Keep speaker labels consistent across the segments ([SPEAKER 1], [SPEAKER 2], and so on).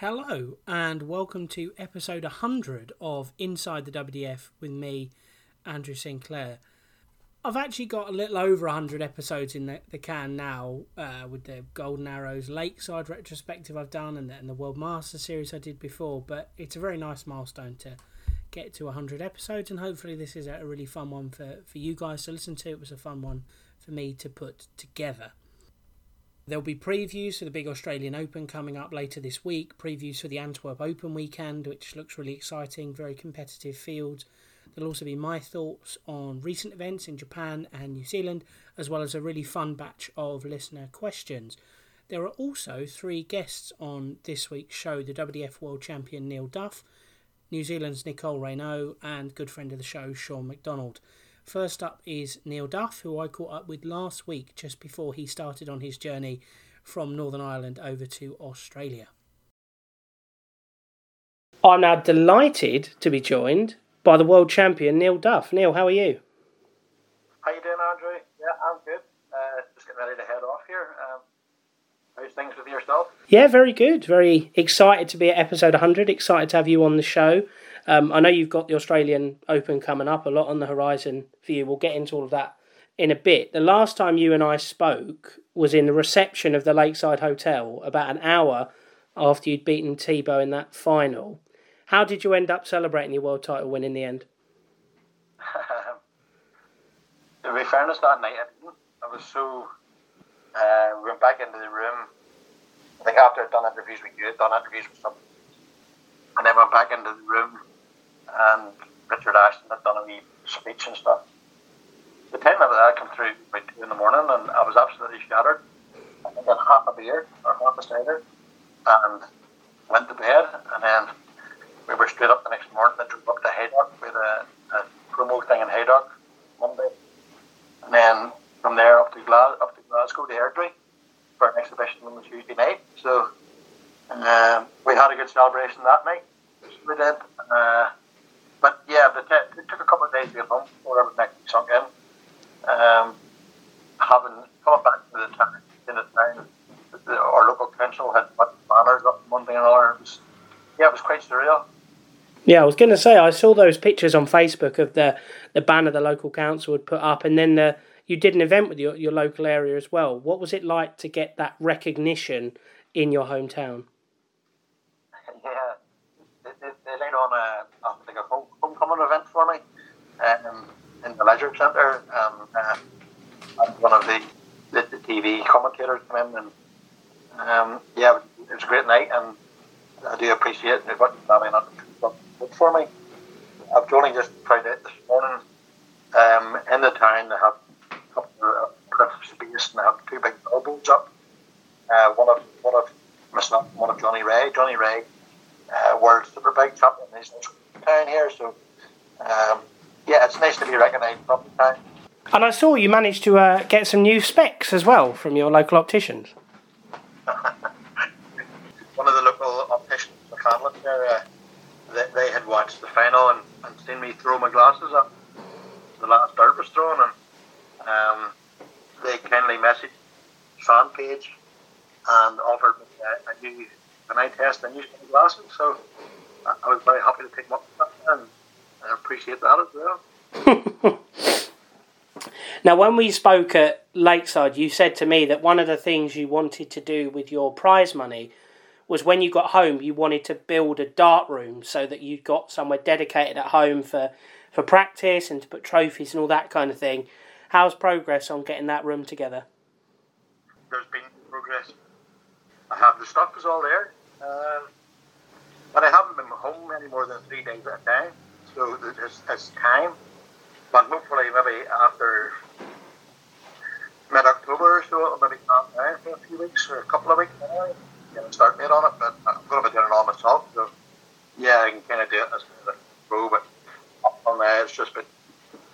[SPEAKER 1] Hello, and welcome to episode 100 of Inside the WDF with me, Andrew Sinclair. I've actually got a little over 100 episodes in the, the can now uh, with the Golden Arrows Lakeside retrospective I've done and the, and the World Master series I did before, but it's a very nice milestone to get to 100 episodes, and hopefully, this is a really fun one for, for you guys to listen to. It was a fun one for me to put together. There'll be previews for the big Australian Open coming up later this week, previews for the Antwerp Open weekend, which looks really exciting, very competitive field. There'll also be my thoughts on recent events in Japan and New Zealand, as well as a really fun batch of listener questions. There are also three guests on this week's show the WDF World Champion Neil Duff, New Zealand's Nicole Regnaud, and good friend of the show, Sean McDonald. First up is Neil Duff, who I caught up with last week just before he started on his journey from Northern Ireland over to Australia. I'm now delighted to be joined by the world champion Neil Duff. Neil, how are you?
[SPEAKER 2] How you doing, Andrew? Yeah, I'm good. Uh, just getting ready to head off here. Um, how's things with yourself?
[SPEAKER 1] Yeah, very good. Very excited to be at episode 100. Excited to have you on the show. Um, I know you've got the Australian Open coming up, a lot on the horizon for you. We'll get into all of that in a bit. The last time you and I spoke was in the reception of the Lakeside Hotel about an hour after you'd beaten Thibault in that final. How did you end up celebrating your world title win in the end?
[SPEAKER 2] to be fairness, that night I, was so. Uh, we went back into the room. I think after I'd done interviews with you, had done interviews with some, and then went back into the room and Richard Ashdown had done a wee speech and stuff. The time that I through about two in the morning, and I was absolutely shattered. I had half a beer or half a cider, and went to bed. And then we were straight up the next morning and drove up to Haydock with a, a promo thing in Haydock Monday, and then from there up to Glas- up to Glasgow to Airdrie for an exhibition on the Tuesday night. So um, we had a good celebration that night. We did. Uh, but yeah, the t- it took a couple of days to get home before everything actually sunk in. Um, having coming back to the town in the town, the, our local council had put banners up one thing and another. It was, yeah, it was quite surreal.
[SPEAKER 1] Yeah, I was going to say I saw those pictures on Facebook of the the banner the local council had put up, and then the you did an event with your, your local area as well. What was it like to get that recognition in your hometown?
[SPEAKER 2] Yeah, they, they, they laid on a home, homecoming event for me um, in the leisure centre. Um, and one of the, the, the TV commentators came in, and um, yeah, it was a great night, and I do appreciate it. what Sammy did for me. I've only just tried it this morning. Um, in the town, they have a couple of cliff space, and they have two big billboards up. Uh, one of one of one of Johnny Rea. Johnny Rea, uh, world superbike champion, he's in town here, so um, yeah, it's nice to be recognised the.
[SPEAKER 1] And I saw you managed to uh, get some new specs as well from your local opticians.
[SPEAKER 2] one of the local opticians, McCandlin, there, uh, they, they had watched the final and, and seen me throw my glasses up. The last dart was thrown, and um, they kindly messaged fan page and offered me a, a new an eye test and new glasses. So I, I was very happy to pick them up and I appreciate that as well.
[SPEAKER 1] Now, when we spoke at Lakeside, you said to me that one of the things you wanted to do with your prize money was when you got home, you wanted to build a dart room so that you got somewhere dedicated at home for, for practice and to put trophies and all that kind of thing. How's progress on getting that room together?
[SPEAKER 2] There's been progress. I have the stuff is all there, um, but I haven't been home any more than three days at a time. So there's, there's time, but hopefully maybe after mid October or so, it'll maybe calm down for a few weeks or a couple of weeks anyway. Start date on it, but I'm going to be doing it all myself. So yeah, I can kind of do it as a pro, but up on there it's just been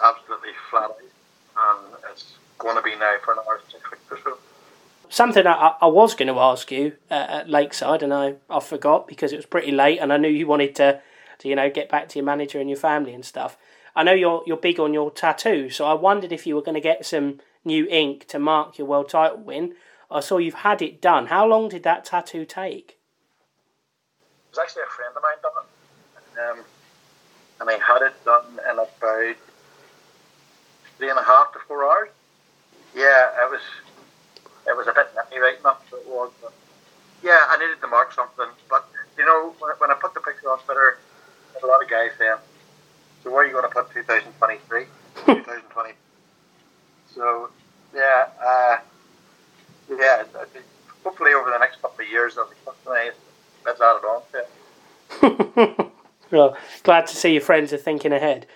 [SPEAKER 2] absolutely flat out, and it's going to be now for another six weeks or so.
[SPEAKER 1] Something I, I was going to ask you uh, at Lakeside, and I, I forgot because it was pretty late, and I knew you wanted to, to you know get back to your manager and your family and stuff. I know you're you're big on your tattoo, so I wondered if you were going to get some new ink to mark your world title win. I saw you've had it done. How long did that tattoo take?
[SPEAKER 2] It was actually a friend of mine done it, um, and I had it done in about three and a half to four hours. Yeah, it was it was a bit nippy right enough. It was, but yeah, I needed to mark something. But you know, when, when I put the picture on Twitter, a lot of guys saying, "So where are you going to put 2023, 2020?" So yeah, uh, yeah. Hopefully, over the next couple of years, there'll be something nice. Let's add it on to it.
[SPEAKER 1] well, glad to see your friends are thinking ahead.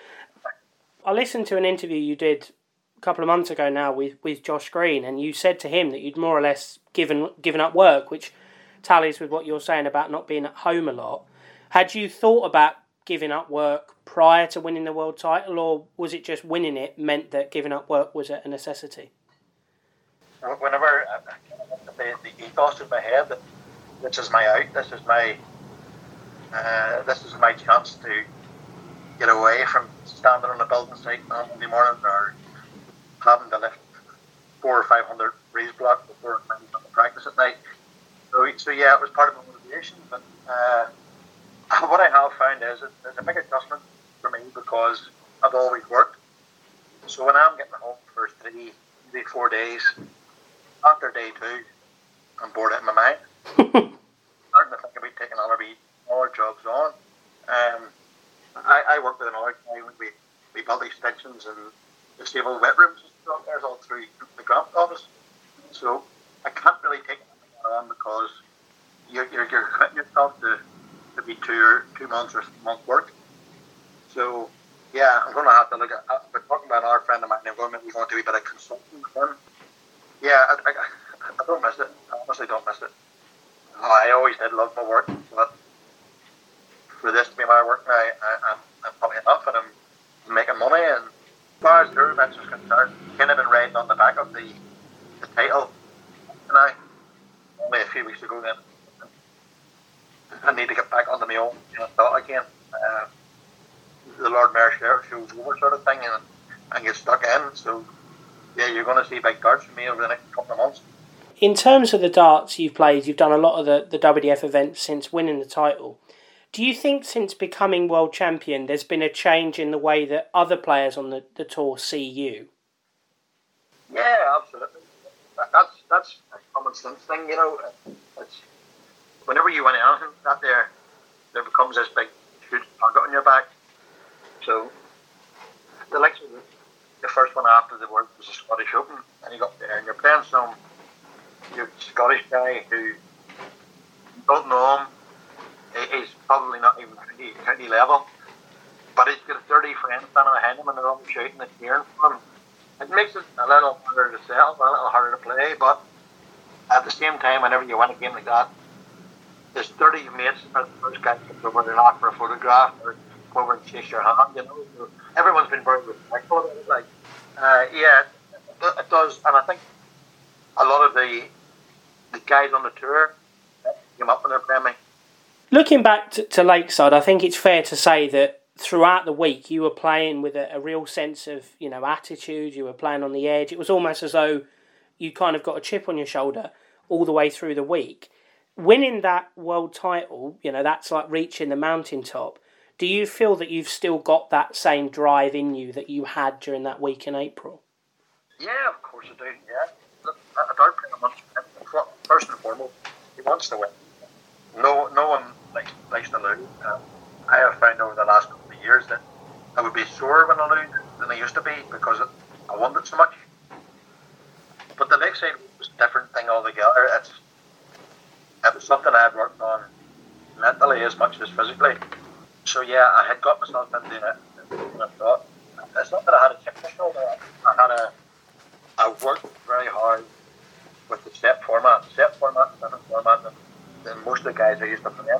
[SPEAKER 1] I listened to an interview you did a couple of months ago now with, with Josh Green, and you said to him that you'd more or less given given up work, which tallies with what you're saying about not being at home a lot. Had you thought about giving up work prior to winning the world title, or was it just winning it meant that giving up work was a necessity?
[SPEAKER 2] Whenever uh, the, the ethos in my head that this is my out, this is my uh, this is my chance to get away from standing on a building site on Monday morning or having to lift four or five hundred raise blocks before practice at night. So, so yeah, it was part of my motivation. But uh, what I have found is it, it's a big adjustment for me because I've always worked. So when I'm getting home for three, maybe four days, after day two, I'm bored out of my mind. starting to think about taking other, other jobs on. Um, I, I work with another guy. We, we build extensions and disabled wet rooms there's all through the grant office. So I can't really take it on because you're, you're, you're committing yourself to be two two months or month work. So yeah, I'm to have to look at. Uh, we're talking about our friend of mine. I'm going to do a bit of consulting with him. Yeah, I, I, I don't miss it. I honestly don't miss it. I always did love my work, but for this to be my work now, I, I'm, I'm probably enough and I'm making money. And as far as tour events is concerned, kind of been riding on the back of the, the title. And I, only a few weeks ago then, I need to get back onto my own you know, thought again. Uh, the Lord Mayor shows over sort of thing and, and get stuck in. So, yeah, you're going to see big darts from me over the next couple of months
[SPEAKER 1] in terms of the darts you've played, you've done a lot of the, the WDF events since winning the title. Do you think since becoming world champion, there's been a change in the way that other players on the, the tour see you?
[SPEAKER 2] Yeah, absolutely. That's that's a common sense thing, you know. It's whenever you win anything, that there there becomes this big huge target on your back. So the likes of the, first one after the world was the Scottish Open, and you got there and you're playing some your Scottish guy who don't know him. He's probably not even county level, but he's got 30 friends standing behind him and they're all shouting and cheering for him. It makes it a little harder to sell, a little harder to play, but at the same time, whenever you win a game like that, there's 30 mates are the first guy comes over to knock for a photograph or over and chase your hand, you know. Everyone's been very respectful of it. Like, uh, yeah, it, does, and I think a lot of the the guys on the tour came up they're playing me.
[SPEAKER 1] Looking back to, to, Lakeside, I think it's fair to say that throughout the week you were playing with a, a, real sense of you know attitude. You were playing on the edge. It was almost as though you kind of got a chip on your shoulder all the way through the week. Winning that world title, you know, that's like reaching the mountaintop. Do you feel that you've still got that same drive in you that you had during that week in April?
[SPEAKER 2] Yeah, of course I do. Yeah, I don't pretty much first and foremost, he wants to win. No, no one likes, likes to lose. Um, I have found over the last couple of years that I would be sore when I lose than I used to be because I wanted so much. But the Lakeside was a different thing altogether. It's it was something I had worked on mentally as much as physically. So yeah, I had got myself into it. I thought it's not that I had a on my shoulder. I had a I worked very hard with the set format. Set format is different format than, than most of the guys I used to play.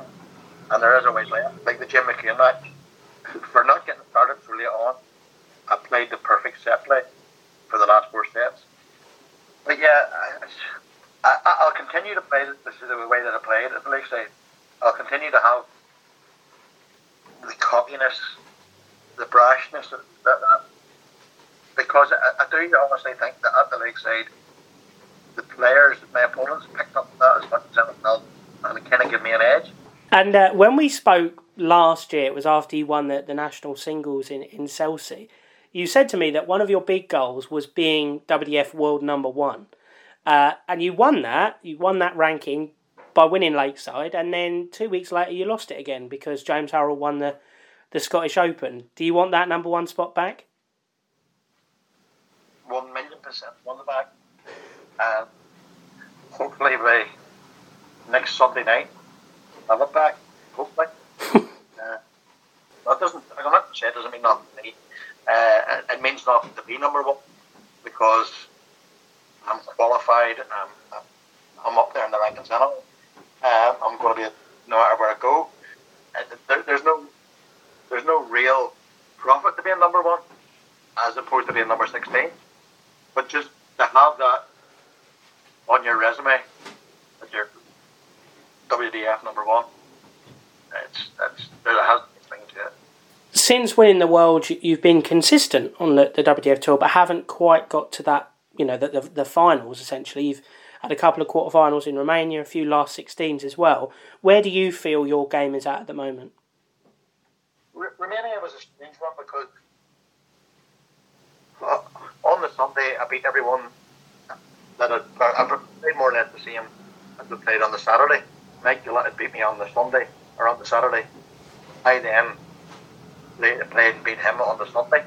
[SPEAKER 2] And there is a way left. Like the Jim McKeon match. For not getting started so late on, I played the perfect set play for the last four sets. But yeah, I, I, will continue to play this is the way that I played at the Lakeside. I'll continue to have the cockiness, the brashness, that, that, because I, I do honestly think that at the Lakeside, the players, my opponents picked up that as much as anything else, and it kind of gave me an edge.
[SPEAKER 1] And uh, when we spoke last year, it was after you won the, the national singles in, in Chelsea. You said to me that one of your big goals was being WDF world number one. Uh, and you won that. You won that ranking by winning Lakeside, and then two weeks later you lost it again because James Hurrell won the, the Scottish Open. Do you want that number one spot back?
[SPEAKER 2] One million percent want it back. And hopefully by next Sunday night, I'll have it back. Hopefully. uh, that doesn't, I'm not to say it doesn't mean nothing to me. Uh, it means nothing to be number one because I'm qualified. I'm, I'm up there in the rankings anyway. Um, I'm going to be no matter where I go. There, there's no there's no real profit to being number one as opposed to being number 16. But just to have that on your resume that you're WDF number one, it's, that's, there has a thing to it.
[SPEAKER 1] Since winning the world, you've been consistent on the, the WDF tour, but haven't quite got to that, you know, the, the, the finals essentially. You've had a couple of quarterfinals in Romania, a few last 16s as well. Where do you feel your game is at at the moment?
[SPEAKER 2] Romania was a strange one because uh, on the Sunday I beat everyone that had, I played more or less the same as I played on the Saturday. Mike Gillett beat me on the Sunday or on the Saturday. I then played and beat him on the Sunday.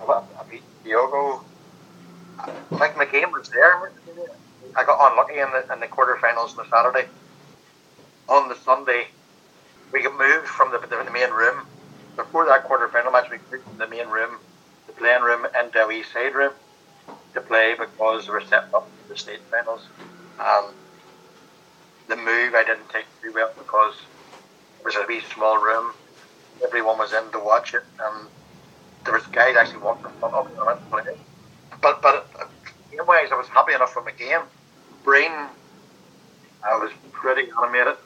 [SPEAKER 2] I beat Diogo. Like my game was there. I got unlucky in the in the quarterfinals on the Saturday. On the Sunday, we got moved from the, the, the main room. Before that quarterfinal match, we moved from the main room, the playing room, and the east side room to play because we were setting up the state finals. And the move I didn't take too well because it was a wee small room. Everyone was in to watch it, and there was guys actually walking in front of me. But but uh, game wise, I was happy enough with my game brain, I was pretty animated.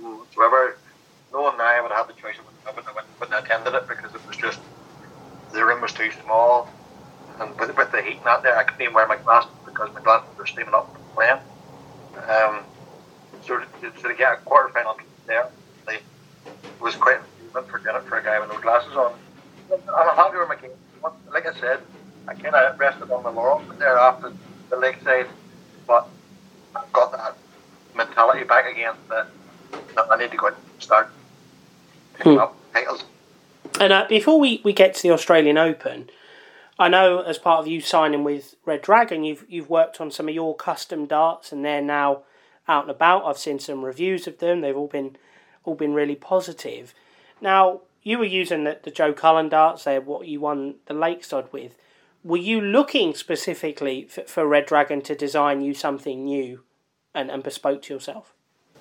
[SPEAKER 2] Whatsoever, knowing now I would have the choice, I wouldn't, I wouldn't, attended it because it was just the room was too small, and with, with the heat not there, I couldn't even wear my glasses because my glasses were steaming up playing. Um, so to, so to get a quarter final there, they, was quite for for a guy with no glasses on. I'm happy with my game. Like I said, I kind of rested on my laurels there after the lakeside but I've got that mentality back again that, that I need to go and start picking hmm. up titles.
[SPEAKER 1] And uh, before we, we get to the Australian Open, I know as part of you signing with Red Dragon, you've you've worked on some of your custom darts, and they're now out and about. I've seen some reviews of them; they've all been all been really positive. Now, you were using the, the Joe Cullen darts; they're what you won the Lakeside with were you looking specifically for, for, Red Dragon to design you something new and, and bespoke to yourself?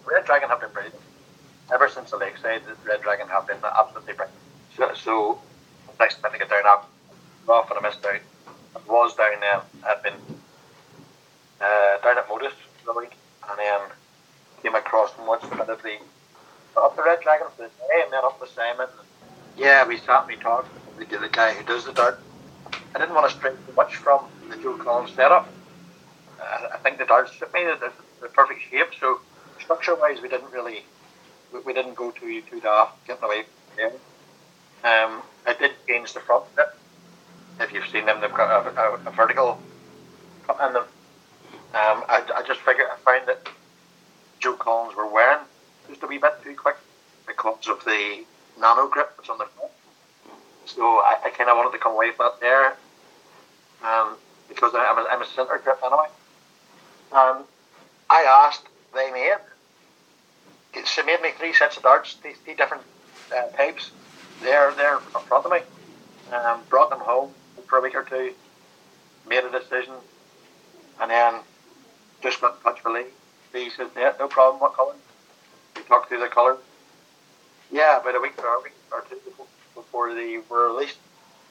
[SPEAKER 2] Red Dragon have been brilliant. Ever since the Lakeside, Red Dragon have been absolutely brilliant. So, so next time to get down, I'm off and I missed out. I was down there, I'd been uh, down at Modus the week, and then came across and watched a bit of the up the Red Dragon for the day, and then up the Simon. Yeah, we sat and we talked. We did the guy who does the dart I didn't want to stray too much from the Joe Cullen setup. Uh, I think the darts fit me, the, the perfect shape. So structure wise, we didn't really, we, we didn't go too too daft getting away from them. Um, I did change the front bit. If you've seen them, they've got a, a, a vertical cut in them. Um, I, I just figured I found that Joe Cullens were wearing just a wee bit too quick because of the nano grip that's on the front. So I, I kind of wanted to come away from there, um, because I, am a, I'm a centre grip anyway. Um, I asked, they made. She made me three sets of darts, three, three different uh, types. They're there in front of me. Um, brought them home for a week or two, made a decision, and then just went in touch with Lee. Lee said, "Yeah, no problem. What colour? We talked through the colour. Yeah, about a week or a week or two before they were released.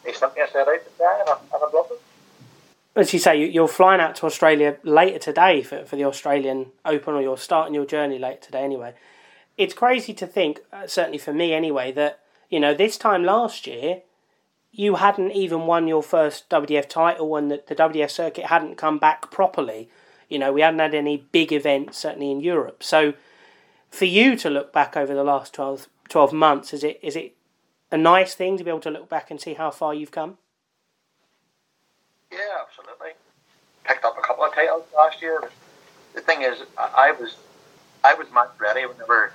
[SPEAKER 2] They sent me a set out today and I, and I loved it.
[SPEAKER 1] As you say, you're flying out to Australia later today for, for the Australian Open, or you're starting your journey later today anyway. It's crazy to think, uh, certainly for me anyway, that, you know, this time last year, you hadn't even won your first WDF title and the, the WDF circuit hadn't come back properly. You know, we hadn't had any big events, certainly in Europe. So for you to look back over the last 12, 12 months, is it is it a nice thing to be able to look back and see how far you've come?
[SPEAKER 2] Yeah, absolutely. Picked up a couple of titles last year. The thing is, I was I was match ready whenever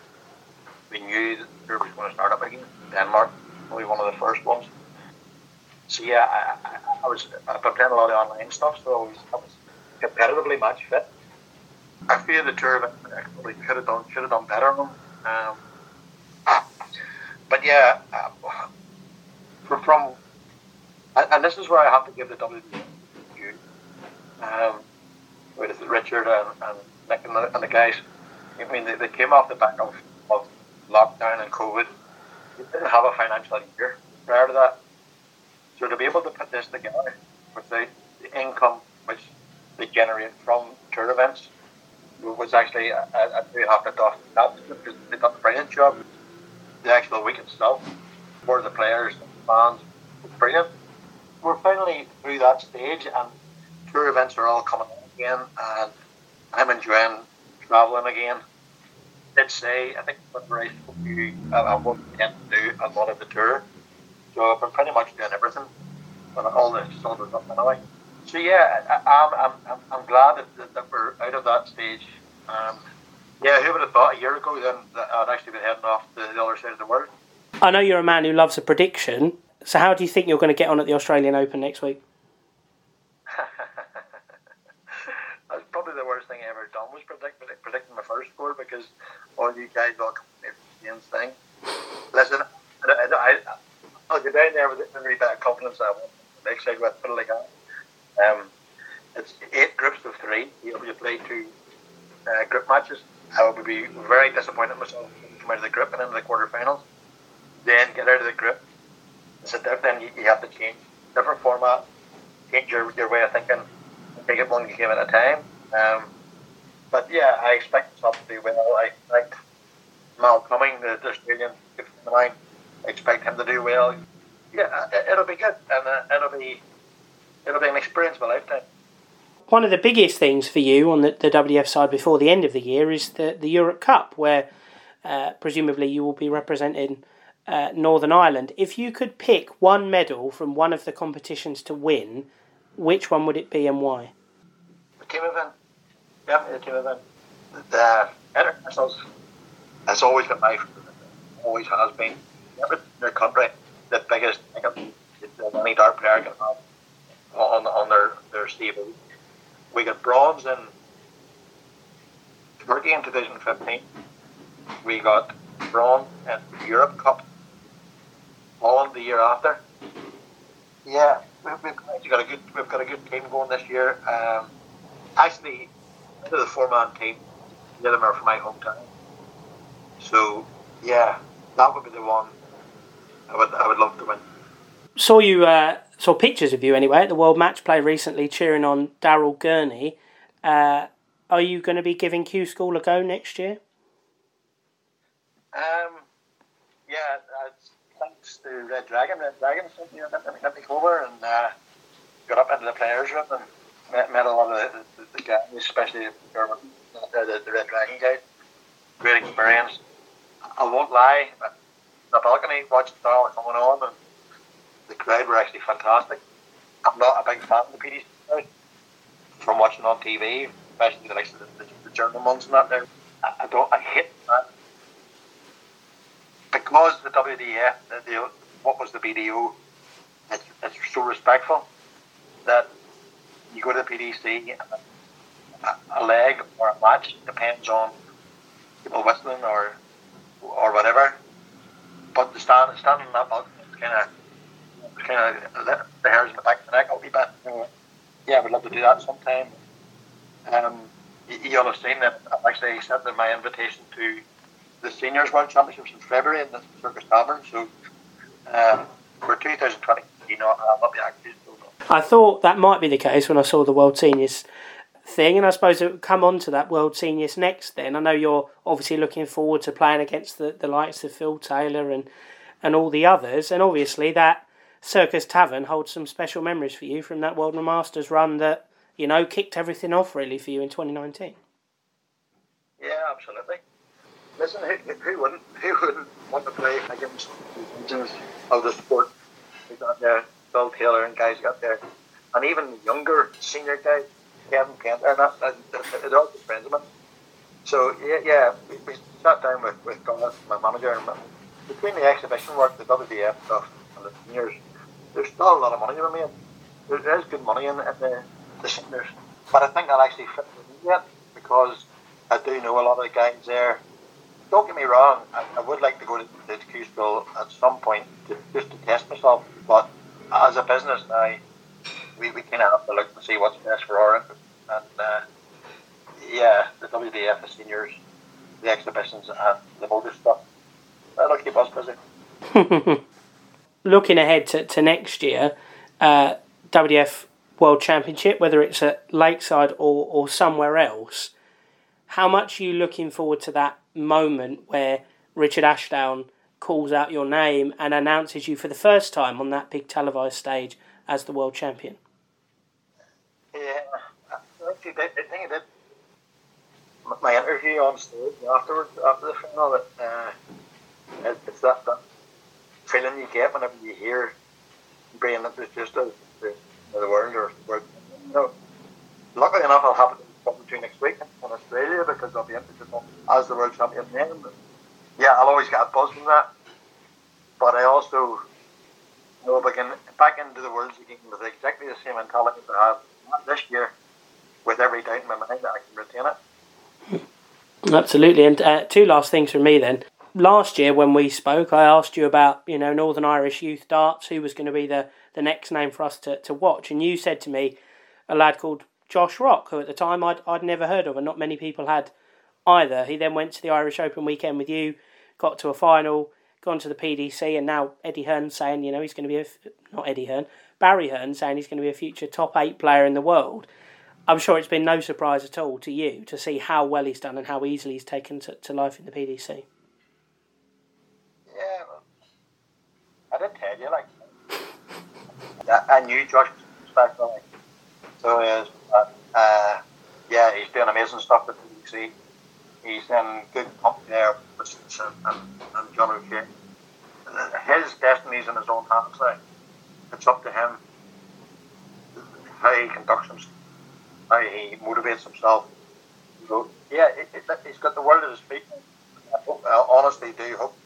[SPEAKER 2] we knew that we was going to start up again. Denmark, probably one of the first ones. So yeah, I, I, I was I've been playing a lot of online stuff, so I was, I was competitively match fit. I feel the tour probably could have done should have done better on um, but yeah, uh, from, from and this is where I have to give the due. Um, with Richard and, and Nick and the, and the guys. I mean, they, they came off the back of, of lockdown and COVID. They didn't have a financial year prior to that. So to be able to put this together with the, the income which they generate from tour events was actually, I, I do have to doff that because they done a brilliant job. The actual week itself for the players and fans was brilliant. We're finally through that stage and tour events are all coming again and I'm enjoying travelling again. Did say I think what to you, I, I was to do a lot of the tour, so I've been pretty much doing everything, but all the soldiers up anyway. So yeah, I, am I'm, I'm, I'm glad that, that, we're out of that stage. Um, yeah, who would have thought a year ago then that I'd actually been heading off to the other side of the world?
[SPEAKER 1] I know you're a man who loves a prediction. So how do you think you're going to get on at the Australian Open next week?
[SPEAKER 2] That's probably the worst thing ever done was predicting my first score because all you guys all come the same thing. Listen, I, I, I'll go down there with a very bad confidence. I want Lakeside with put it like that. Um, it's eight groups of three. You, you play two uh, group matches. I would be very disappointed myself come out of the group and into the quarterfinals. Then get out of the group. So then you, you have to change different format, change your, your way of thinking, take it one game at a time. Um, but yeah, I expect myself to do well. I expect Mal Cumming, the, Australian the line, I expect him to do well. Yeah, it, will be good, and uh, it'll be it'll be an experience of a lifetime.
[SPEAKER 1] One of the biggest things for you on the, the WF side before the end of the year is the, the Europe Cup, where uh, presumably you will be representing uh, Northern Ireland. If you could pick one medal from one of the competitions to win, which one would it be and why?
[SPEAKER 2] The team event. Yeah, the team event. The internationals has always been my always has been. Every their country, the biggest thing that any dart player can have on on their their CV. We got bronze in Turkey in 2015. We got bronze in Europe Cup. Holland the year after. Yeah, we've, we've got a good we've got a good team going this year. Um, actually, the four man team. The other are from my hometown. So yeah, that would be the one I would I would love to win.
[SPEAKER 1] Saw you uh, saw pictures of you anyway at the World Match Play recently, cheering on Daryl Gurney. Uh, are you going to be giving Q School a go next year?
[SPEAKER 2] Um, yeah, uh, thanks to Red Dragon. Red Dragon sent me, let me over and uh, got up into the players' room and met, met a lot of the, the, the guys, especially the, the, the Red Dragon guys. Great experience. I won't lie, the balcony watched all coming on, and the crowd were actually fantastic. I'm not a big fan of the PDC crowd from watching on TV, especially the the, the, the German ones and that. There, I, I don't. I hate that because the WDF, the, the, what was the BDO, it's, it's so respectful that you go to the PDC, a, a leg or a match depends on people whistling or or whatever. But the stand standing box kind of kind of the hairs in the back of the neck a wee bit. Yeah, I would love to do that sometime. Um, you, you'll have seen that I've actually accepted my invitation to the Seniors World Championships in February in the Circus Tavern. So um, for 2020, you know, I'll be active.
[SPEAKER 1] I thought that might be the case when I saw the World Seniors thing, and I suppose it would come on to that World Seniors next. Then I know you're obviously looking forward to playing against the, the likes of Phil Taylor and and all the others, and obviously that Circus Tavern holds some special memories for you from that World Masters run that you know kicked everything off really for you in 2019.
[SPEAKER 2] Yeah, absolutely. listen, who, who wouldn't who wouldn't want to play against of the sport? We got there, Phil Taylor and guys got there, and even younger senior guys, Kevin Kent, and that, that, that, all friends of mine. So yeah, yeah, we, we sat down with with Gareth, my manager, and uh, between the exhibition work, the WDF stuff, and the seniors, there's still a lot of money to be made. There is good money in, in the, the seniors, but I think that actually fits in yet because I do know a lot of the guys there. Don't get me wrong, I, I would like to go to the Q school at some point to, just to test myself, but as a business now, we, we kind of have to look and see what's best for our interest. And uh, yeah, the WDF, the seniors, the exhibitions, and the motor stuff. That'll keep us busy.
[SPEAKER 1] Looking ahead to, to next year, uh, WDF World Championship, whether it's at Lakeside or, or somewhere else, how much are you looking forward to that moment where Richard Ashdown calls out your name and announces you for the first time on that big televised stage as the world champion?
[SPEAKER 2] Yeah, I think it did. My interview on stage afterwards, after the final, uh, it's that, that feeling you get whenever you hear being that there's just a, the, world or world. You know, luckily enough, I'll have it between next week in Australia because I'll be interested as the world champion then. But yeah, I'll always get a buzz from that. But I also know if I can back into the world again with exactly the same mentality that I have this year, with every doubt in my mind that I can retain it.
[SPEAKER 1] Absolutely. And uh, two last things from me then. Last year when we spoke, I asked you about you know Northern Irish youth darts, who was going to be the the next name for us to, to watch, and you said to me a lad called Josh Rock, who at the time I'd, I'd never heard of and not many people had either. He then went to the Irish Open weekend with you, got to a final, gone to the PDC, and now Eddie Hearn saying, you know, he's going to be a, not Eddie Hearn, Barry Hearn saying he's going to be a future top eight player in the world. I'm sure it's been no surprise at all to you to see how well he's done and how easily he's taken to, to life in the PDC.
[SPEAKER 2] Yeah, I did tell you, like, I, knew Josh back then. So. But, uh, yeah, he's doing amazing stuff at the PDC. He's in good company there with and, and John O'Shea. His destiny's in his own hands now. It's up to him how he conducts himself, how he motivates himself. So, yeah, it, it, he's got the world at his feet. I, hope, I honestly do hope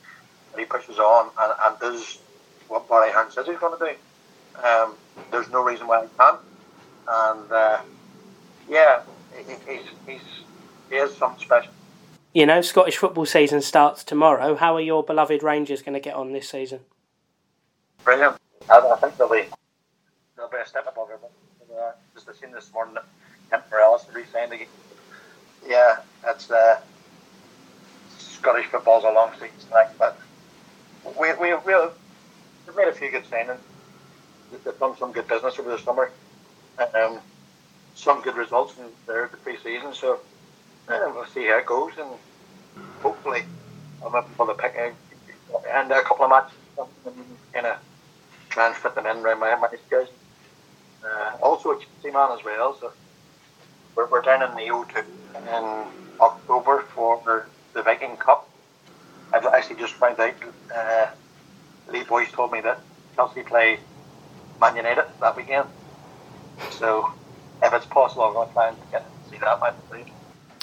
[SPEAKER 2] he pushes on and, and does what Barry Hearn says he's going to do. Um, there's no reason why he can't and uh, yeah, he, he's, he's, he is something special.
[SPEAKER 1] You know, Scottish football season starts tomorrow. How are your beloved Rangers going to get on this season?
[SPEAKER 2] Brilliant. I, I think they'll be they'll be a step above everyone. Uh, just the seen this morning that Kent Morelos re-signed again. Yeah, that's uh, Scottish football's a long season, like, but we we we we've made a few good signings. They've done some good business over the summer um, some good results in there the pre-season. So we'll see how it goes, and hopefully I'm up for the pick and a couple of matches kind of try and fit them in around my my. Uh, also a Chelsea man as well, so we're, we're down in the O2 in October for the Viking Cup. I've actually just found out. Uh, Lee Boyce told me that Chelsea play Man United that weekend. So if it's possible, I'm going to try and get to see that match, please.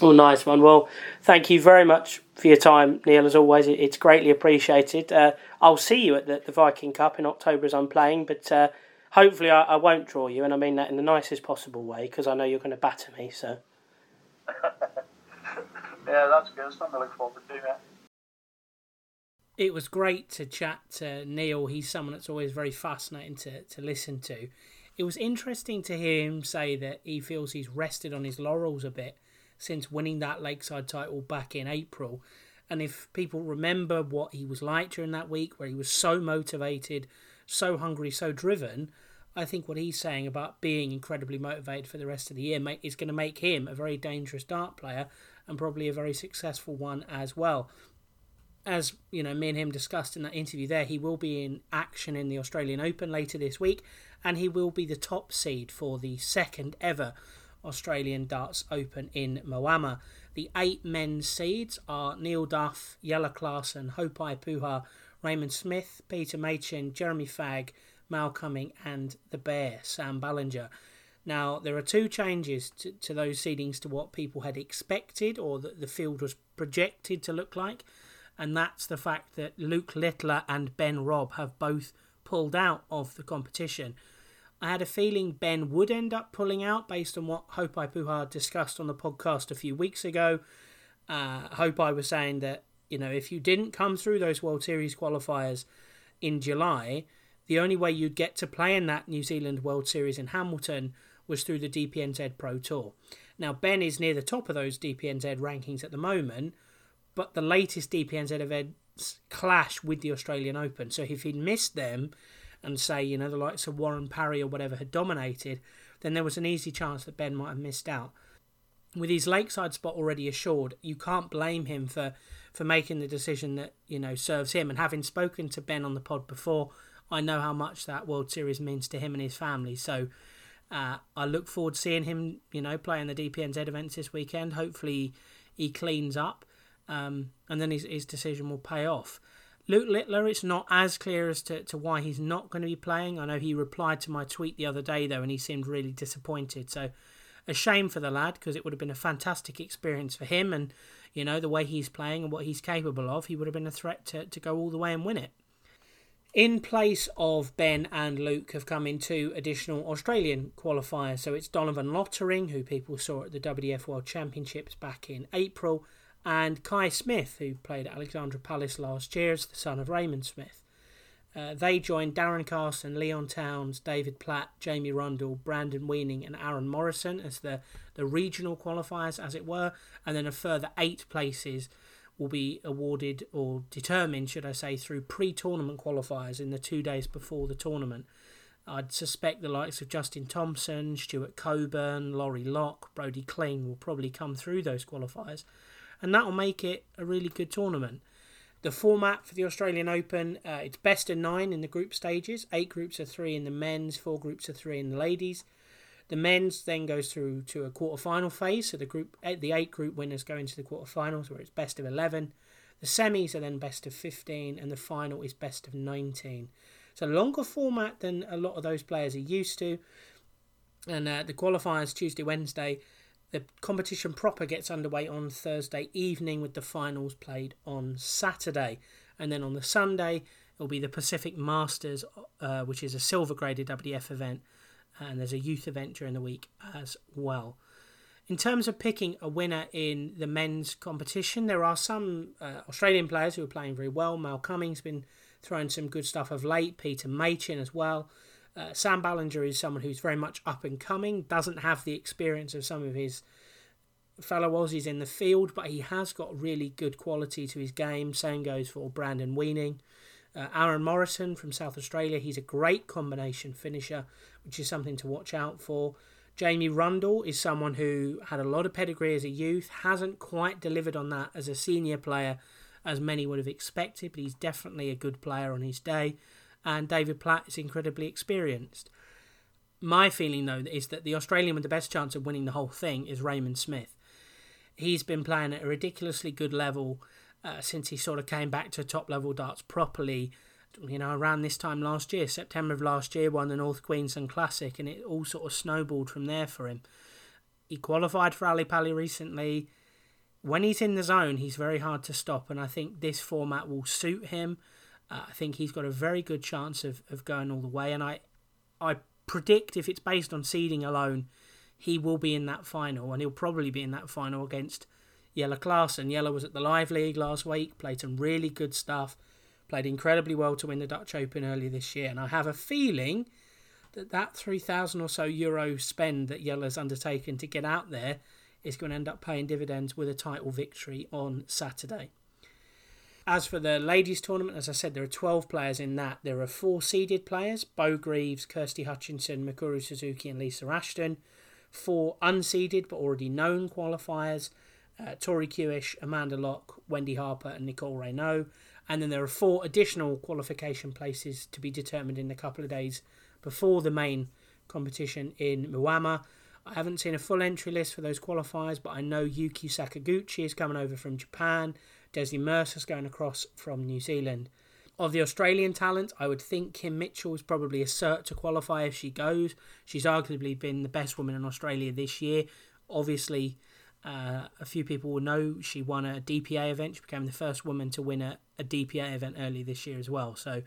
[SPEAKER 1] Oh, nice one. Well, thank you very much for your time, Neil. As always, it's greatly appreciated. Uh, I'll see you at the, the, Viking Cup in October as I'm playing, but uh, hopefully I, I, won't draw you, and I mean that in the nicest possible way because I know you're going to batter me. So.
[SPEAKER 2] yeah, that's good. Something to look forward to, man.
[SPEAKER 1] It was great to chat to Neil. He's someone that's always very fascinating to, to listen to it was interesting to hear him say that he feels he's rested on his laurels a bit since winning that Lakeside title back in April. And if people remember what he was like during that week, where he was so motivated, so hungry, so driven, I think what he's saying about being incredibly motivated for the rest of the year is going to make him a very dangerous dart player and probably a very successful one as well. As you know, me and him discussed in that interview there, he will be in action in the Australian Open later this week, and he will be the top seed for the second ever Australian Darts Open in Moama. The eight men's seeds are Neil Duff, Jelle Klaasen, Haupai Puha, Raymond Smith, Peter Machin, Jeremy Fagg, Mal Cumming, and the Bear, Sam Ballinger. Now, there are two changes to, to those seedings to what people had expected or that the field was projected to look like, and that's the fact that Luke Littler and Ben Robb have both pulled out of the competition. I had a feeling Ben would end up pulling out based on what Haupai Puha discussed on the podcast a few weeks ago. Uh, Haupai was saying that, you know, if you didn't come through those World Series qualifiers in July, the only way you'd get to play in that New Zealand World Series in Hamilton was through the DPNZ Pro Tour. Now, Ben is near the top of those DPNZ rankings at the moment, but the latest DPNZ events clash with the Australian Open. So if he'd missed them and say, you know, the likes of Warren Parry or whatever had dominated, then there was an easy chance that Ben might have missed out. With his lakeside spot already assured, you can't blame him for, for making the decision that, you know, serves him. And having spoken to Ben on the pod before, I know how much that World Series means to him and his family. So uh, I look forward to seeing him, you know, playing the DPNZ events this weekend. Hopefully, he cleans up, um, and then his, his decision will pay off. Luke Littler, it's not as clear as to, to why he's not going to be playing. I know he replied to my tweet the other day, though, and he seemed really disappointed. So, a shame for the lad because it would have been a fantastic experience for him and, you know, the way he's playing and what he's capable of. He would have been a threat to, to go all the way and win it. In place of Ben and Luke have come in two additional Australian qualifiers. So it's Donovan Lottering, who people saw at the WDF World Championships back in April, and Kai Smith, who played at Alexandra Palace last year as the son of Raymond Smith. Uh, they joined Darren Carson, Leon Towns, David Platt, Jamie Rundle, Brandon Weening, and Aaron Morrison as the, the regional qualifiers, as it were, and then a further eight places will be awarded or determined, should I say, through pre tournament qualifiers in the two days before the tournament. I'd suspect the likes of Justin Thompson, Stuart Coburn, Laurie Locke, Brody Kling will probably come through those qualifiers, and that will make it a really good tournament. The format for the Australian Open, uh, it's best of nine in the group stages, eight groups of three in the men's, four groups of three in the ladies. The men's then goes through to a quarter-final phase, so the group eh, the eight group winners go into the quarter-finals where it's best of eleven. The semis are then best of fifteen, and the final is best of nineteen. It's a longer format than a lot of those players are used to. And uh, the qualifiers Tuesday, Wednesday. The competition proper gets underway on Thursday evening with the finals played on Saturday. And then on the Sunday, it'll be the Pacific Masters, uh, which is a silver graded WDF event and there's a youth event during the week as well. In terms of picking a winner in the men's competition, there are some uh, Australian players who are playing very well. Mal Cumming's been throwing some good stuff of late, Peter Machin as well. Uh, Sam Ballinger is someone who's very much up and coming, doesn't have the experience of some of his fellow Aussies in the field, but he has got really good quality to his game. Same goes for Brandon Weening. Uh, Aaron Morrison from South Australia, he's a great combination finisher, which is something to watch out for. Jamie Rundle is someone who had a lot of pedigree as a youth, hasn't quite delivered on that as a senior player as many would have expected, but he's definitely a good player on his day. And David Platt is incredibly experienced. My feeling, though, is that the Australian with the best chance of winning the whole thing is Raymond Smith. He's been playing at a ridiculously good level uh, since he sort of came back to top level darts properly. You know, around this time last year, September of last year, won the North Queensland Classic, and it all sort of snowballed from there for him. He qualified for Ali Pali recently. When he's in the zone, he's very hard to stop, and I think this format will suit him. Uh, I think he's got a very good chance of, of going all the way, and I, I predict if it's based on seeding alone, he will be in that final, and he'll probably be in that final against Jelle Klaasen. Jelle was at the Live League last week, played some really good stuff, played incredibly well to win the Dutch Open earlier this year. And I have a feeling that that 3,000 or so euro spend that Jelle's undertaken to get out there is going to end up paying dividends with a title victory on Saturday. As for the ladies' tournament, as I said, there are 12 players in that. There are four seeded players Beau Greaves, Kirsty Hutchinson, Mikuru Suzuki, and Lisa Ashton. Four unseeded but already known qualifiers uh, Tori Kewish, Amanda Locke, Wendy Harper, and Nicole Regnaud. And then there are four additional qualification places to be determined in a couple of days before the main competition in Moama. I haven't seen a full entry list for those qualifiers, but I know Yuki Sakaguchi is coming over from Japan. Desi Mercer's going across from New Zealand. Of the Australian talent, I would think Kim Mitchell is probably a cert to qualify if she goes. She's arguably been the best woman in Australia this year. Obviously, uh, a few people will know she won a DPA event. She became the first woman to win a, a DPA event early this year as well. So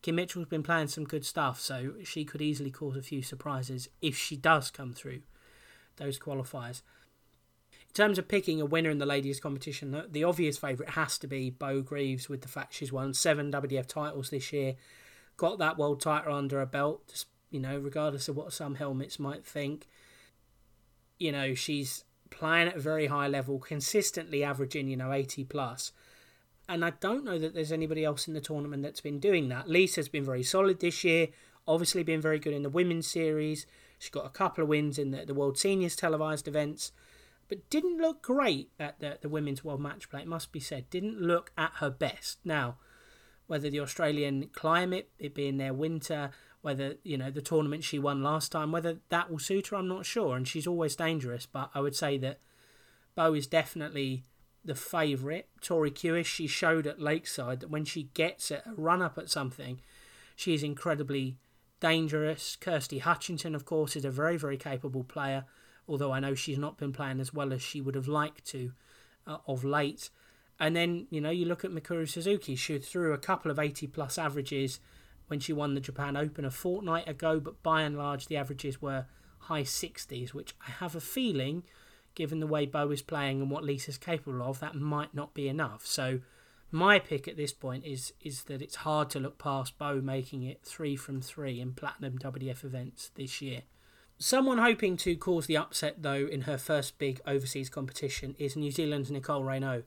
[SPEAKER 1] Kim Mitchell's been playing some good stuff, so she could easily cause a few surprises if she does come through those qualifiers. In terms of picking a winner in the ladies' competition, the, the obvious favourite has to be Beau Greaves with the fact she's won seven WDF titles this year, got that world title under her belt, just, you know, regardless of what some helmets might think. You know, she's playing at a very high level, consistently averaging, you know, 80 plus and I don't know that there's anybody else in the tournament that's been doing that. Lisa's been very solid this year, obviously been very good in the women's series. She's got a couple of wins in the, the World Seniors televised events, but didn't look great at the, the Women's World Match Play, it must be said. Didn't look at her best. Now, whether the Australian climate, it being their winter, whether, you know, the tournament she won last time, whether that will suit her, I'm not sure. And she's always dangerous, but I would say that Beau is definitely the favourite, Tori Kewish, she showed at Lakeside that when she gets a run up at something, she is incredibly dangerous. Kirsty Hutchinson, of course, is a very, very capable player, although I know she's not been playing as well as she would have liked to uh, of late. And then, you know, you look at Mikuru Suzuki, she threw a couple of 80 plus averages when she won the Japan Open a fortnight ago, but by and large, the averages were high 60s, which I have a feeling given the way Beau is playing and what Lisa's capable of, that might not be enough. So my pick at this point is is that it's hard to look past Beau making it three from three in platinum WDF events this year. Someone hoping to cause the upset though in her first big overseas competition is New Zealand's Nicole Regnaud.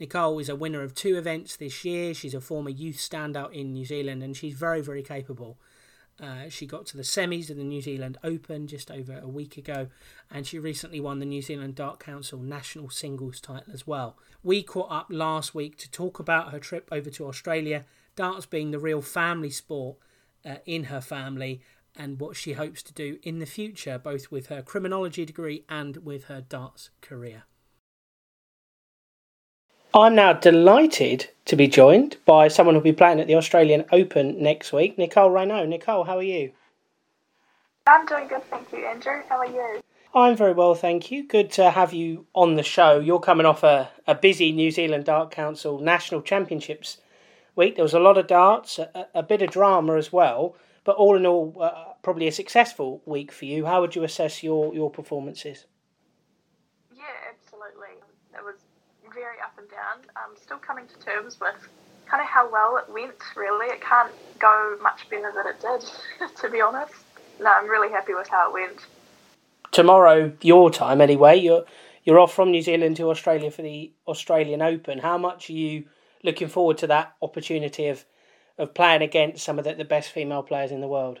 [SPEAKER 1] Nicole is a winner of two events this year. She's a former youth standout in New Zealand and she's very, very capable. Uh, she got to the semis of the New Zealand Open just over a week ago, and she recently won the New Zealand Dart Council national singles title as well. We caught up last week to talk about her trip over to Australia, darts being the real family sport uh, in her family, and what she hopes to do in the future, both with her criminology degree and with her darts career. I'm now delighted to be joined by someone who'll be playing at the Australian Open next week, Nicole Regnaud. Nicole, how are you?
[SPEAKER 3] I'm doing good, thank you, Andrew. How are you?
[SPEAKER 1] I'm very well, thank you. Good to have you on the show. You're coming off a, a busy New Zealand Dart Council National Championships week. There was a lot of darts, a, a bit of drama as well, but all in all, uh, probably a successful week for you. How would you assess your, your performances? Yeah, absolutely.
[SPEAKER 3] It was very up and down. I'm still coming to terms with kind of how well it went, really. It can't go much better than it did, to be honest. No, I'm really happy with how it went.
[SPEAKER 1] Tomorrow, your time anyway, you're, you're off from New Zealand to Australia for the Australian Open. How much are you looking forward to that opportunity of, of playing against some of the, the best female players in the world?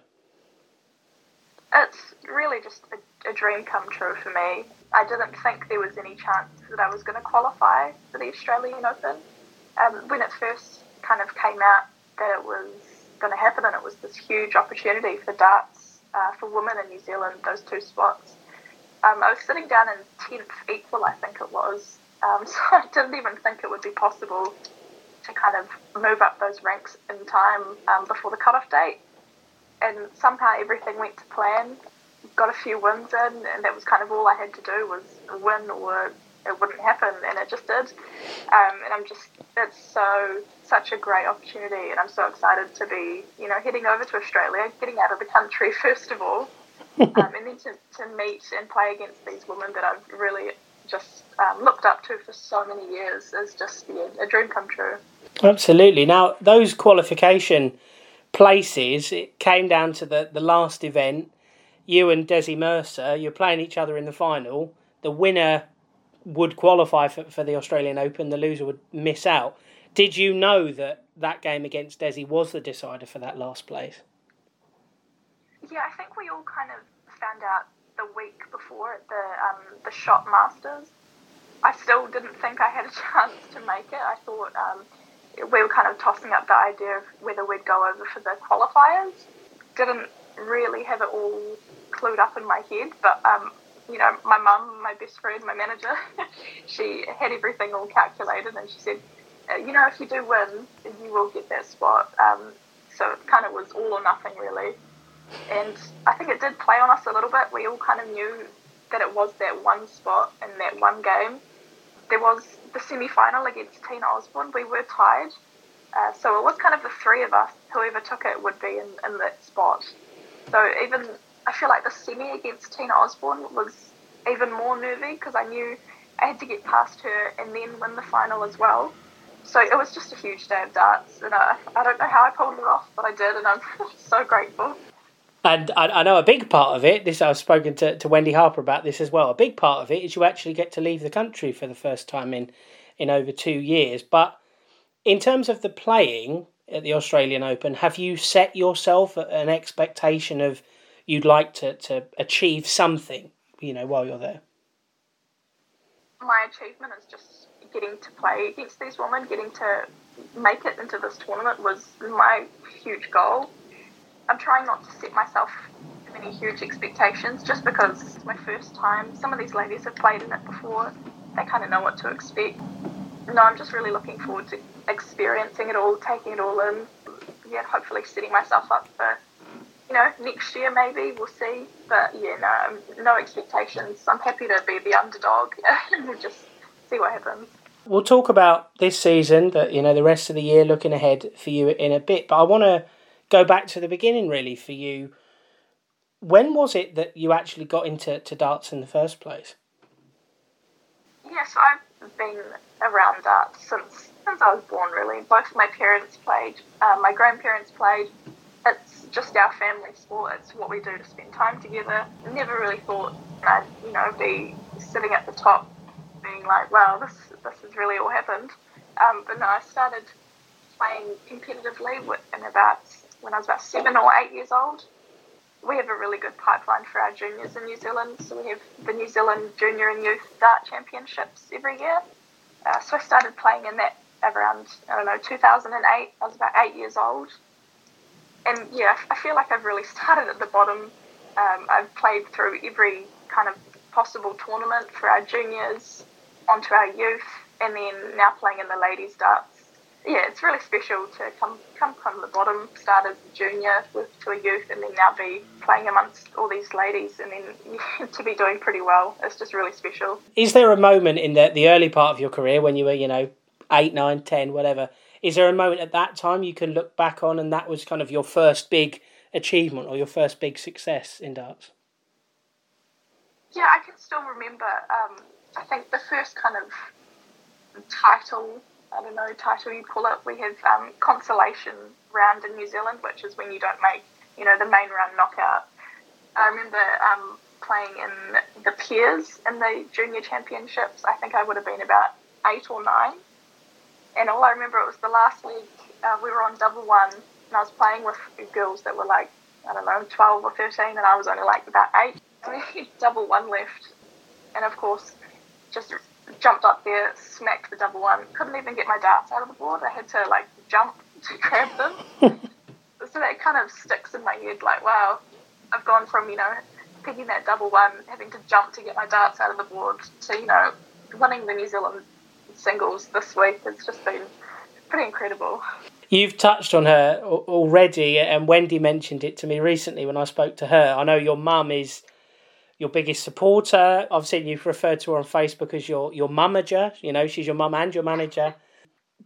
[SPEAKER 3] It's really just a, a dream come true for me. I didn't think there was any chance that I was going to qualify for the Australian Open. Um, when it first kind of came out that it was going to happen and it was this huge opportunity for darts uh, for women in New Zealand, those two spots, um, I was sitting down in 10th equal, I think it was. Um, so I didn't even think it would be possible to kind of move up those ranks in time um, before the cutoff date. And somehow everything went to plan got a few wins in, and that was kind of all I had to do was win or it wouldn't happen, and it just did. Um, and I'm just, it's so, such a great opportunity, and I'm so excited to be, you know, heading over to Australia, getting out of the country first of all, um, and then to, to meet and play against these women that I've really just um, looked up to for so many years is just yeah, a dream come true.
[SPEAKER 1] Absolutely. Now, those qualification places, it came down to the, the last event you and Desi Mercer, you're playing each other in the final. The winner would qualify for, for the Australian Open, the loser would miss out. Did you know that that game against Desi was the decider for that last place?
[SPEAKER 3] Yeah, I think we all kind of found out the week before at the um, the Shot Masters. I still didn't think I had a chance to make it. I thought um, we were kind of tossing up the idea of whether we'd go over for the qualifiers. Didn't really have it all clued up in my head, but um, you know, my mum, my best friend, my manager, she had everything all calculated, and she said, uh, you know, if you do win, you will get that spot. Um, so it kind of was all or nothing, really. And I think it did play on us a little bit. We all kind of knew that it was that one spot in that one game. There was the semi final against Tina Osborne. We were tied. Uh, so it was kind of the three of us, whoever took it would be in, in that spot. So even, I feel like the semi against Tina Osborne was even more nervy because I knew I had to get past her and then win the final as well. So it was just a huge day of darts, and I, I don't know how I pulled it off, but I did, and I'm so grateful.
[SPEAKER 1] And I, I know a big part of it, this I've spoken to, to Wendy Harper about this as well. A big part of it is you actually get to leave the country for the first time in, in over two years. But in terms of the playing at the Australian Open, have you set yourself an expectation of you'd like to, to achieve something, you know, while you're there?
[SPEAKER 3] My achievement is just getting to play against these women, getting to make it into this tournament was my huge goal. I'm trying not to set myself any huge expectations just because it's my first time. Some of these ladies have played in it before, they kind of know what to expect. No, I'm just really looking forward to experiencing it all, taking it all in. Yeah, hopefully setting myself up for, you know, next year maybe, we'll see. But yeah, no, um, no expectations. I'm happy to be the underdog and we'll just see what happens.
[SPEAKER 1] We'll talk about this season, that you know, the rest of the year looking ahead for you in a bit. But I want to go back to the beginning really for you. When was it that you actually got into to darts in the first place?
[SPEAKER 3] Yes, I've been around darts since since I was born. Really, both my parents played, uh, my grandparents played. It's just our family sport. It's what we do to spend time together. Never really thought I'd you know be sitting at the top, being like, wow, this this has really all happened. Um, but no, I started playing competitively in about when I was about seven or eight years old. We have a really good pipeline for our juniors in New Zealand. So we have the New Zealand Junior and Youth Dart Championships every year. Uh, so I started playing in that around, I don't know, 2008. I was about eight years old. And yeah, I feel like I've really started at the bottom. Um, I've played through every kind of possible tournament for our juniors, onto our youth, and then now playing in the ladies' darts yeah, it's really special to come come from the bottom, start as a junior with to a youth, and then now be playing amongst all these ladies, and then to be doing pretty well. It's just really special.
[SPEAKER 1] Is there a moment in the the early part of your career when you were, you know, eight, nine, ten, whatever? Is there a moment at that time you can look back on, and that was kind of your first big achievement or your first big success in darts?
[SPEAKER 3] Yeah, I can still remember. Um, I think the first kind of title I don't know, title you call it. We have um, consolation round in New Zealand, which is when you don't make, you know, the main round knockout. I remember um, playing in the peers in the junior championships. I think I would have been about eight or nine. And all I remember it was the last week uh, we were on double one, and I was playing with girls that were like, I don't know, 12 or 13, and I was only like about eight. So we had double one left. And of course, just jumped up there, smacked the double one. Couldn't even get my darts out of the board. I had to like jump to grab them. so that kind of sticks in my head. Like, wow, I've gone from you know picking that double one, having to jump to get my darts out of the board, to you know winning the New Zealand singles this week. It's just been pretty incredible.
[SPEAKER 1] You've touched on her already, and Wendy mentioned it to me recently when I spoke to her. I know your mum is your biggest supporter. I've seen you referred to her on Facebook as your your mummager. You know, she's your mum and your manager.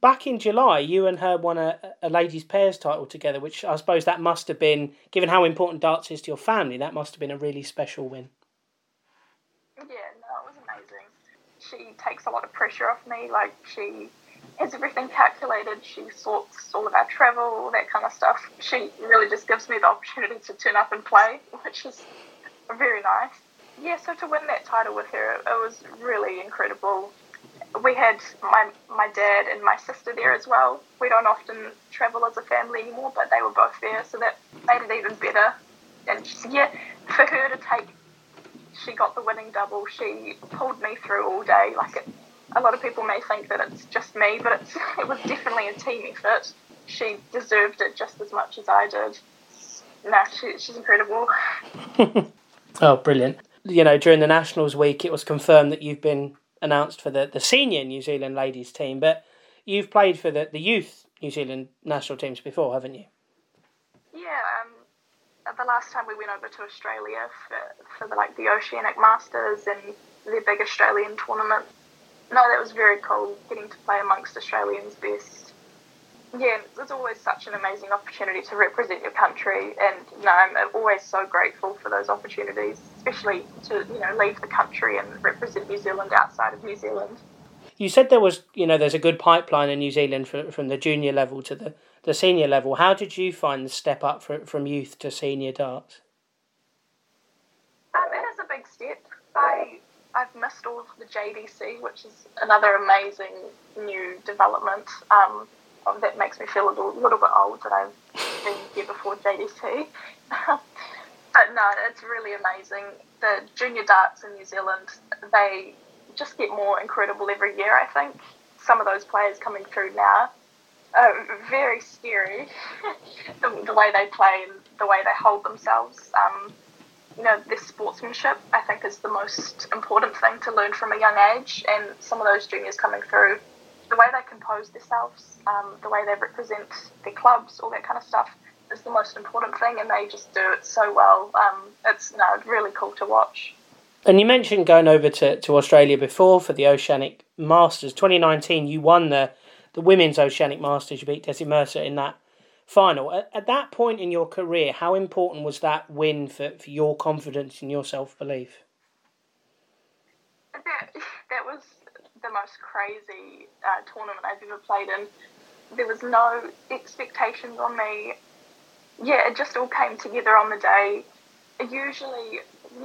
[SPEAKER 1] Back in July, you and her won a, a ladies' pairs title together, which I suppose that must have been, given how important darts is to your family, that must have been a really special win.
[SPEAKER 3] Yeah, no, it was amazing. She takes a lot of pressure off me. Like she has everything calculated. She sorts all of our travel, all that kind of stuff. She really just gives me the opportunity to turn up and play, which is very nice yeah, so to win that title with her, it was really incredible. We had my my dad and my sister there as well. We don't often travel as a family anymore, but they were both there, so that made it even better. And yeah, for her to take, she got the winning double. She pulled me through all day. Like it, a lot of people may think that it's just me, but it's, it was definitely a team effort. She deserved it just as much as I did. No, she, she's incredible.
[SPEAKER 1] oh, brilliant. You know, during the Nationals week, it was confirmed that you've been announced for the, the senior New Zealand ladies team, but you've played for the, the youth New Zealand national teams before, haven't you?
[SPEAKER 3] Yeah, um, the last time we went over to Australia for, for the, like the Oceanic Masters and the big Australian tournament. No, that was very cool getting to play amongst Australians' best. Yeah, it's always such an amazing opportunity to represent your country, and no, I'm always so grateful for those opportunities, especially to you know leave the country and represent New Zealand outside of New Zealand.
[SPEAKER 1] You said there was, you know, there's a good pipeline in New Zealand for, from the junior level to the, the senior level. How did you find the step up for, from youth to senior darts?
[SPEAKER 3] Um, it is a big step. I I've missed all of the JDC, which is another amazing new development. Um, that makes me feel a little, little bit old that I've been here before JDC. but no, it's really amazing. The junior darts in New Zealand, they just get more incredible every year, I think. Some of those players coming through now are very scary, the, the, way they play and the way they hold themselves. Um, you know, this sportsmanship, I think, is the most important thing to learn from a young age. And some of those juniors coming through, the way they compose themselves, um, the way they represent their clubs, all that kind of stuff, is the most important thing. And they just do it so well. Um, it's no, really cool to watch.
[SPEAKER 1] And you mentioned going over to, to Australia before for the Oceanic Masters. 2019, you won the, the Women's Oceanic Masters. You beat Desi Mercer in that final. At, at that point in your career, how important was that win for, for your confidence and your self belief?
[SPEAKER 3] That, that was most crazy uh, tournament I've ever played in. There was no expectations on me. Yeah, it just all came together on the day. Usually,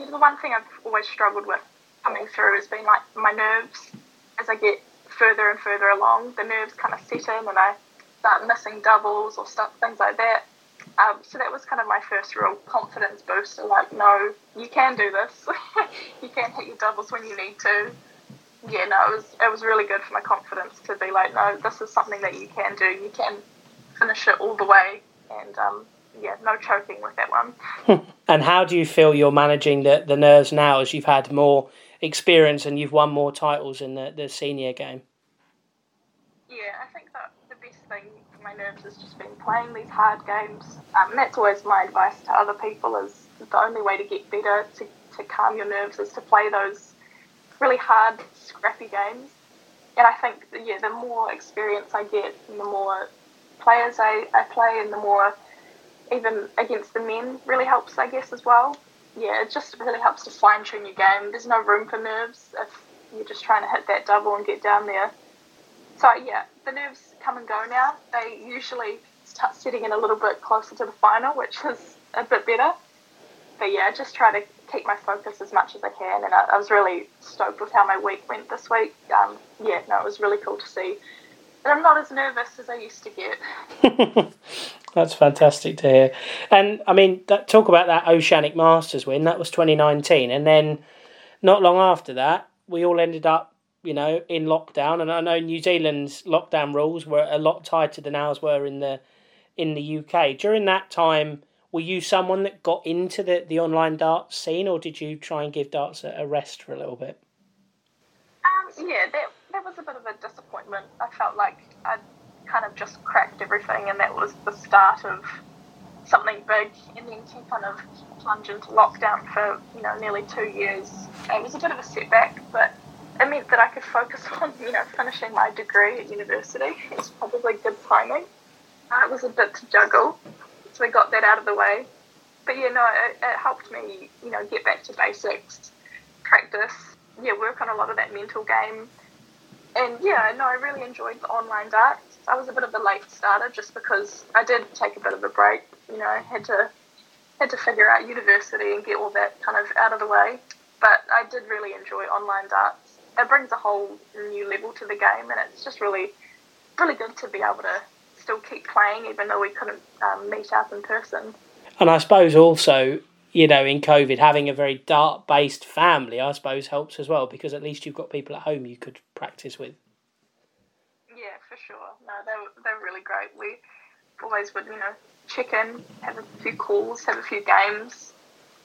[SPEAKER 3] the one thing I've always struggled with coming through has been like my nerves. As I get further and further along, the nerves kind of set in, and I start missing doubles or stuff, things like that. Um, so that was kind of my first real confidence booster. Like, no, you can do this. you can hit your doubles when you need to. Yeah, no, it was it was really good for my confidence to be like, no, this is something that you can do. You can finish it all the way, and um, yeah, no choking with that one.
[SPEAKER 1] and how do you feel you're managing the, the nerves now as you've had more experience and you've won more titles in the, the senior game?
[SPEAKER 3] Yeah, I think that the best thing for my nerves has just been playing these hard games. Um, that's always my advice to other people is the only way to get better, to, to calm your nerves, is to play those really hard, scrappy games. And I think, yeah, the more experience I get and the more players I, I play and the more even against the men really helps, I guess, as well. Yeah, it just really helps to fine tune your game. There's no room for nerves if you're just trying to hit that double and get down there. So yeah, the nerves come and go now. They usually start setting in a little bit closer to the final, which is a bit better. But yeah, just try to keep my focus as much as I can. And I, I was really stoked with how my week went this week. Um, yeah, no, it was really cool to see and I'm not as nervous as I used to get.
[SPEAKER 1] That's fantastic to hear. And I mean, that, talk about that Oceanic Masters win. That was 2019, and then not long after that, we all ended up, you know, in lockdown. And I know New Zealand's lockdown rules were a lot tighter than ours were in the in the UK. During that time, were you someone that got into the, the online darts scene, or did you try and give darts a, a rest for a little bit?
[SPEAKER 3] Um, yeah, that that was a bit of a disappointment. I felt like I'd kind of just cracked everything, and that was the start of something big. And then to kind of plunge into lockdown for you know nearly two years, it was a bit of a setback, but it meant that I could focus on you know finishing my degree at university. It's probably good timing. Uh, it was a bit to juggle, we got that out of the way. But yeah, no, it, it helped me you know get back to basics, practice, yeah, work on a lot of that mental game and yeah, no, I really enjoyed the online darts. I was a bit of a late starter just because I did take a bit of a break. You know, had to had to figure out university and get all that kind of out of the way. But I did really enjoy online darts. It brings a whole new level to the game, and it's just really, really good to be able to still keep playing even though we couldn't um, meet up in person.
[SPEAKER 1] And I suppose also you know, in COVID, having a very dart based family, I suppose, helps as well because at least you've got people at home you could practice with.
[SPEAKER 3] Yeah, for sure. No, they're, they're really great. We always would, you know, check in, have a few calls, have a few games.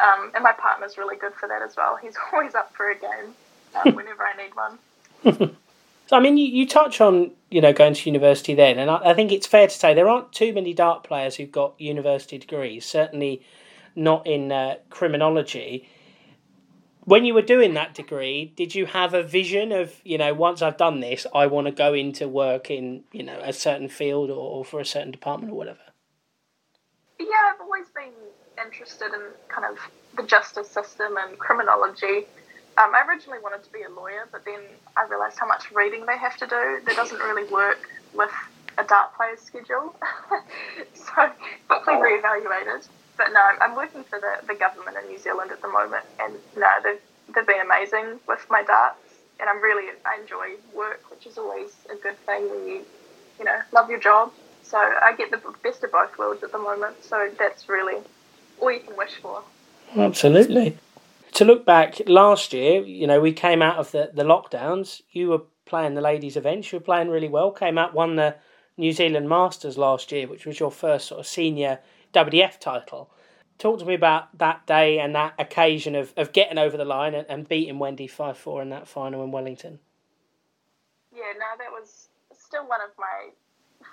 [SPEAKER 3] Um, and my partner's really good for that as well. He's always up for a game um, whenever I need one.
[SPEAKER 1] I mean, you, you touch on, you know, going to university then, and I, I think it's fair to say there aren't too many dart players who've got university degrees, certainly not in uh, criminology. When you were doing that degree, did you have a vision of, you know, once I've done this, I want to go into work in, you know, a certain field or, or for a certain department or whatever?
[SPEAKER 3] Yeah, I've always been interested in kind of the justice system and criminology. Um, I originally wanted to be a lawyer, but then I realised how much reading they have to do. That doesn't really work with a dart player's schedule. so quickly reevaluated. But no, I'm working for the, the government in New Zealand at the moment, and no, they've, they've been amazing with my darts, and I'm really I enjoy work, which is always a good thing when you you know love your job. So I get the best of both worlds at the moment. So that's really all you can wish for.
[SPEAKER 1] Absolutely. To look back last year, you know, we came out of the, the lockdowns. You were playing the ladies' events. You were playing really well. Came out, won the New Zealand Masters last year, which was your first sort of senior WDF title. Talk to me about that day and that occasion of, of getting over the line and, and beating Wendy 5 4 in that final in Wellington.
[SPEAKER 3] Yeah, no, that was still one of my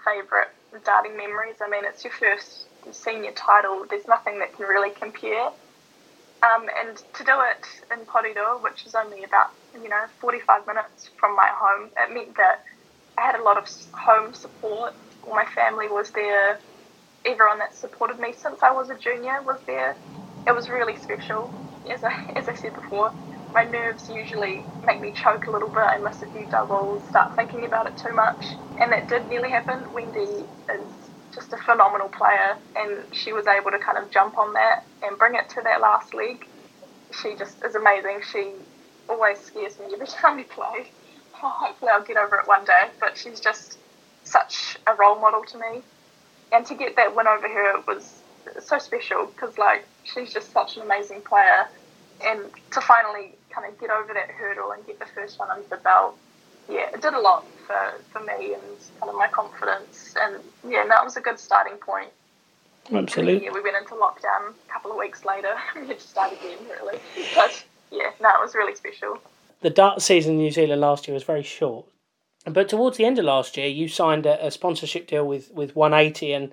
[SPEAKER 3] favourite darting memories. I mean, it's your first senior title. There's nothing that can really compare. Um, and to do it in Porirua, which is only about you know 45 minutes from my home, it meant that I had a lot of home support. All my family was there. Everyone that supported me since I was a junior was there. It was really special. As I, as I said before, my nerves usually make me choke a little bit. I miss a few doubles, start thinking about it too much. And that did nearly happen. Wendy is just a phenomenal player, and she was able to kind of jump on that and bring it to that last leg. She just is amazing. She always scares me every time we play. Oh, hopefully, I'll get over it one day. But she's just such a role model to me, and to get that win over her was so special because like she's just such an amazing player, and to finally kind of get over that hurdle and get the first one under the belt yeah, it did a lot for, for me and kind of my confidence. And yeah, that was a good starting point.
[SPEAKER 1] Absolutely.
[SPEAKER 3] Yeah, we went into lockdown a couple of weeks later. we had to start again, really. But yeah, no, it was really special.
[SPEAKER 1] The dart season in New Zealand last year was very short. But towards the end of last year, you signed a, a sponsorship deal with, with 180 and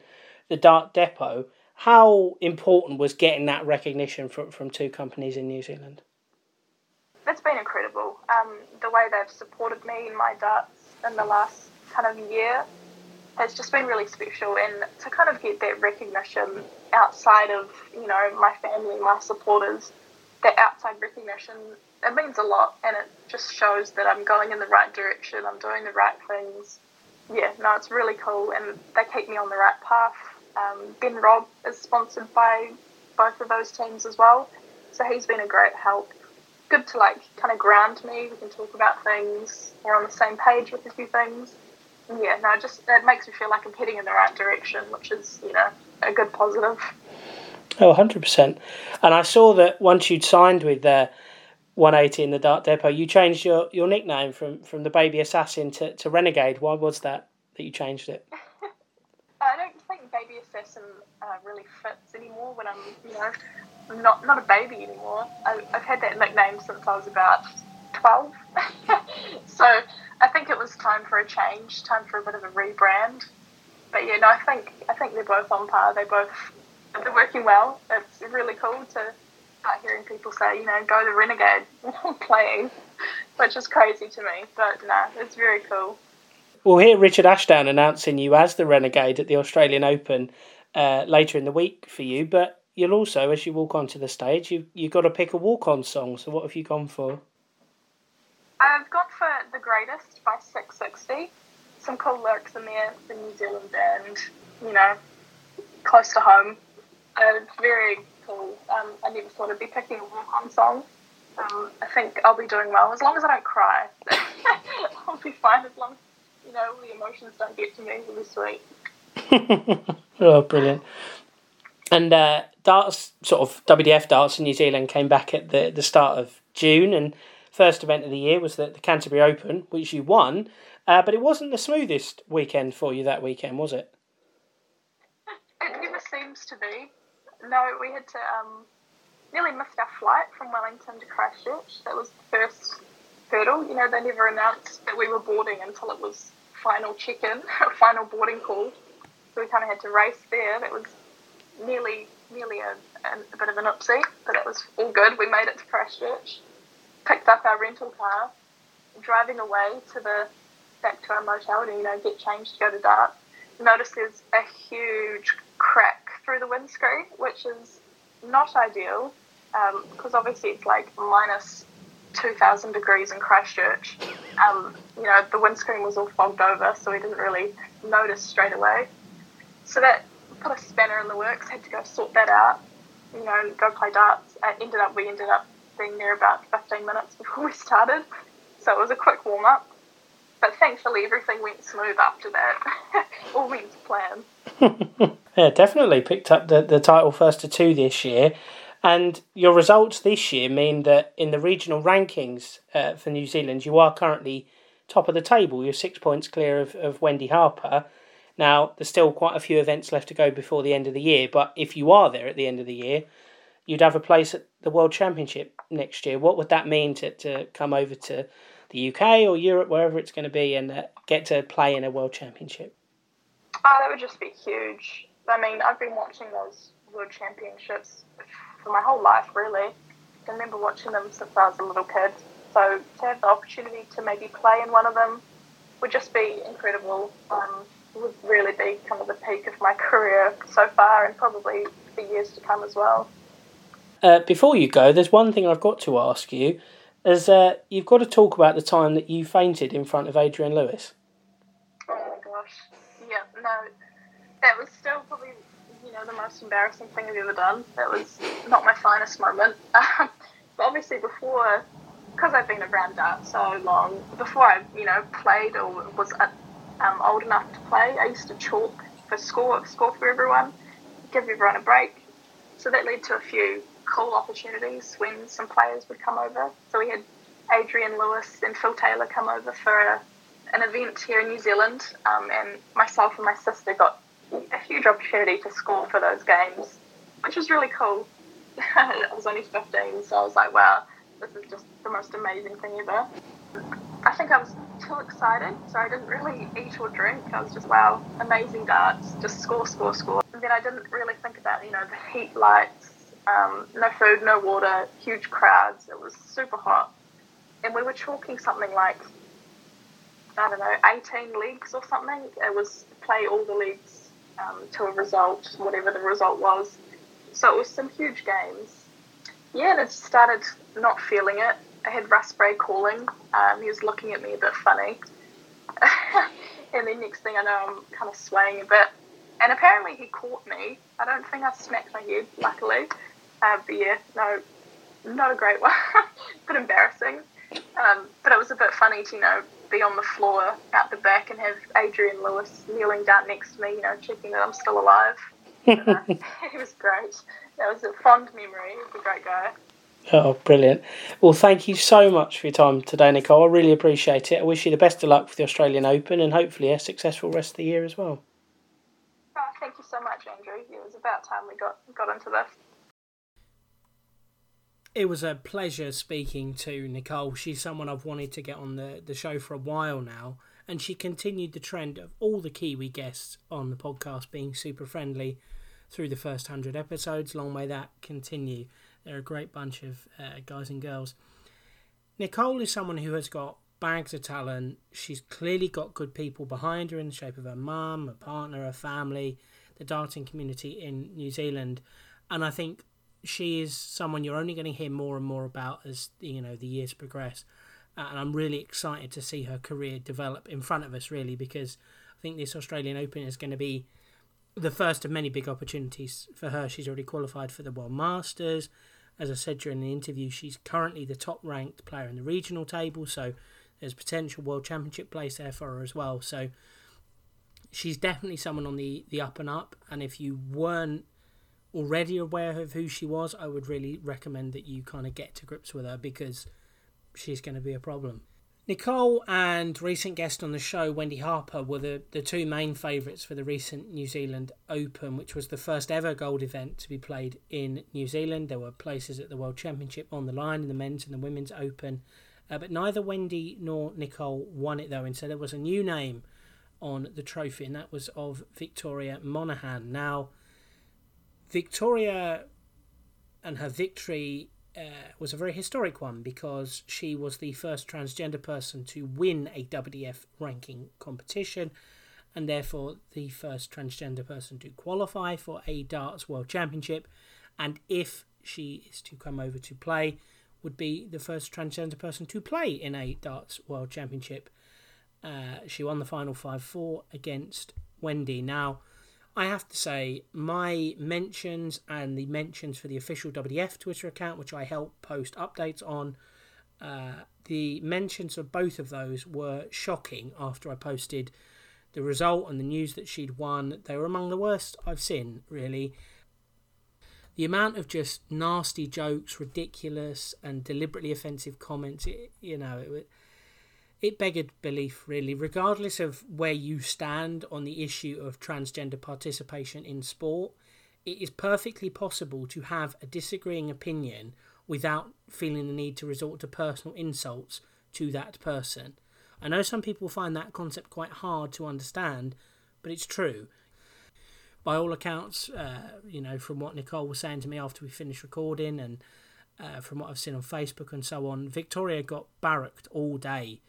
[SPEAKER 1] the Dart Depot. How important was getting that recognition from, from two companies in New Zealand?
[SPEAKER 3] it's been incredible. Um, the way they've supported me in my darts in the last kind of year has just been really special. And to kind of get that recognition outside of, you know, my family, my supporters, that outside recognition, it means a lot. And it just shows that I'm going in the right direction, I'm doing the right things. Yeah, no, it's really cool. And they keep me on the right path. Um, ben Robb is sponsored by both of those teams as well. So he's been a great help good to like kind of ground me. We can talk about things. We're on the same page with a few things. And yeah, no, just it makes me feel like I'm heading in the right direction, which is you know a good positive.
[SPEAKER 1] Oh, 100%. And I saw that once you'd signed with the 180 in the Dart Depot, you changed your, your nickname from, from the Baby Assassin to, to Renegade. Why was that that you changed it?
[SPEAKER 3] I don't think Baby Assassin uh, really fits anymore when I'm, you know, not not a baby anymore. I, I've had that nickname since I was about twelve. so I think it was time for a change, time for a bit of a rebrand. But yeah, no, I think I think they're both on par. They both they're working well. It's really cool to start hearing people say, you know, go the renegade playing, which is crazy to me. But no, it's very cool.
[SPEAKER 1] We'll hear Richard Ashdown announcing you as the renegade at the Australian Open uh, later in the week for you. But you'll also, as you walk onto the stage, you you've got to pick a walk-on song. So what have you gone for?
[SPEAKER 3] I've gone for "The Greatest" by Six60. Some cool lyrics in there. The New Zealand band, you know, close to home. Uh, very cool. Um, I never thought I'd be picking a walk-on song. Um, I think I'll be doing well as long as I don't cry. I'll be fine as long as you know the emotions don't get to me. It'll be sweet.
[SPEAKER 1] oh, brilliant! And uh, darts, sort of WDF darts in New Zealand came back at the, the start of June, and first event of the year was the, the Canterbury Open, which you won. Uh, but it wasn't the smoothest weekend for you that weekend, was it?
[SPEAKER 3] It never seems to be. No, we had to um, nearly missed our flight from Wellington to Christchurch. That was the first hurdle. You know, they never announced that we were boarding until it was final check-in, final boarding call. So we kind of had to race there. That was nearly nearly a, a, a bit of an oopsie, but it was all good. We made it to Christchurch, picked up our rental car, driving away to the back to our motel to you know get changed to go to Dart. Notice there's a huge crack through the windscreen, which is not ideal because um, obviously it's like minus 2,000 degrees in Christchurch. Um, you know, the windscreen was all fogged over, so we didn't really notice straight away. So that put a spanner in the works, had to go sort that out, you know, go play darts. It ended up, we ended up being there about 15 minutes before we started. So it was a quick warm up. But thankfully, everything went smooth after that. all went to plan.
[SPEAKER 1] yeah, definitely picked up the, the title first to two this year. And your results this year mean that in the regional rankings uh, for New Zealand, you are currently top of the table. You're six points clear of, of Wendy Harper. Now, there's still quite a few events left to go before the end of the year, but if you are there at the end of the year, you'd have a place at the World Championship next year. What would that mean to, to come over to the UK or Europe, wherever it's going to be, and uh, get to play in a World Championship?
[SPEAKER 3] Oh, that would just be huge. I mean, I've been watching those World Championships for my whole life, really. I remember watching them since I was a little kid. So to have the opportunity to maybe play in one of them would just be incredible. Um, would really be kind of the peak of my career so far, and probably for years to come as well.
[SPEAKER 1] Uh, before you go, there's one thing I've got to ask you. Is uh, you've got to talk about the time that you fainted in front of Adrian Lewis.
[SPEAKER 3] Oh my gosh! Yeah, no, that was still probably you know the most embarrassing thing I've ever done. That was not my finest moment. but obviously, before because I've been around that so long, before I you know played or was um, old enough to play, I used to chalk for score score for everyone, give everyone a break. So that led to a few cool opportunities when some players would come over. So we had Adrian Lewis and Phil Taylor come over for a, an event here in New Zealand, um, and myself and my sister got a huge opportunity to score for those games, which was really cool. I was only 15, so I was like, wow, this is just the most amazing thing ever. I think I was too excited, so I didn't really eat or drink. I was just, wow, amazing darts, just score, score, score. And then I didn't really think about, you know, the heat lights, um, no food, no water, huge crowds. It was super hot. And we were chalking something like, I don't know, 18 leagues or something. It was play all the leagues um, to a result, whatever the result was. So it was some huge games. Yeah, and it started not feeling it. I had Russ Bray calling. Um, he was looking at me a bit funny. and then next thing I know, I'm kind of swaying a bit. And apparently he caught me. I don't think I smacked my head, luckily. Uh, but yeah, no, not a great one. bit embarrassing. Um, but it was a bit funny to, you know, be on the floor out the back and have Adrian Lewis kneeling down next to me, you know, checking that I'm still alive. uh, he was great. That was a fond memory. He was a great guy.
[SPEAKER 1] Oh, brilliant. Well, thank you so much for your time today, Nicole. I really appreciate it. I wish you the best of luck for the Australian Open and hopefully a successful rest of the year as well.
[SPEAKER 3] Oh, thank you so much, Andrew. It was about time we got, got into this.
[SPEAKER 1] It was a pleasure speaking to Nicole. She's someone I've wanted to get on the, the show for a while now, and she continued the trend of all the Kiwi guests on the podcast being super friendly through the first 100 episodes. Long may that continue. They're a great bunch of uh, guys and girls. Nicole is someone who has got bags of talent. She's clearly got good people behind her in the shape of her mum, her partner, her family, the darting community in New Zealand. And I think she is someone you're only going to hear more and more about as you know the years progress. And I'm really excited to see her career develop in front of us, really, because I think this Australian Open is going to be the first of many big opportunities for her. She's already qualified for the World Masters. As I said during the interview, she's currently the top ranked player in the regional table, so there's potential world championship place there for her as well. So she's definitely someone on the, the up and up. And if you weren't already aware of who she was, I would really recommend that you kind of get to grips with her because she's going to be a problem. Nicole and recent guest on the show, Wendy Harper, were the, the two main favourites for the recent New Zealand Open, which was the first ever gold event to be played in New Zealand. There were places at the World Championship on the line in the men's and the women's Open, uh, but neither Wendy nor Nicole won it though. Instead, there was a new name on the trophy, and that was of Victoria Monaghan. Now, Victoria and her victory uh, was a very historic one because she was the first transgender person to win a WDF ranking competition and therefore the first transgender person to qualify for a darts world championship. And if she is to come over to play would be the first transgender person to play in a darts world championship. Uh, she won the final 5-4 against wendy. Now I have to say, my mentions and the mentions for the official WDF Twitter account, which I help post updates on, uh, the mentions of both of those were shocking after I posted the result and the news that she'd won. They were among the worst I've seen, really. The amount of just nasty jokes, ridiculous and deliberately offensive comments, it, you know, it, it begged belief, really, regardless of where you stand on the issue of transgender participation in sport. It is perfectly possible to have a disagreeing opinion without feeling the need to resort to personal insults to that person. I know some people find that concept quite hard to understand, but it's true. By all accounts, uh, you know, from what Nicole was saying to me after we finished recording and uh, from what I've seen on Facebook and so on, Victoria got barracked all day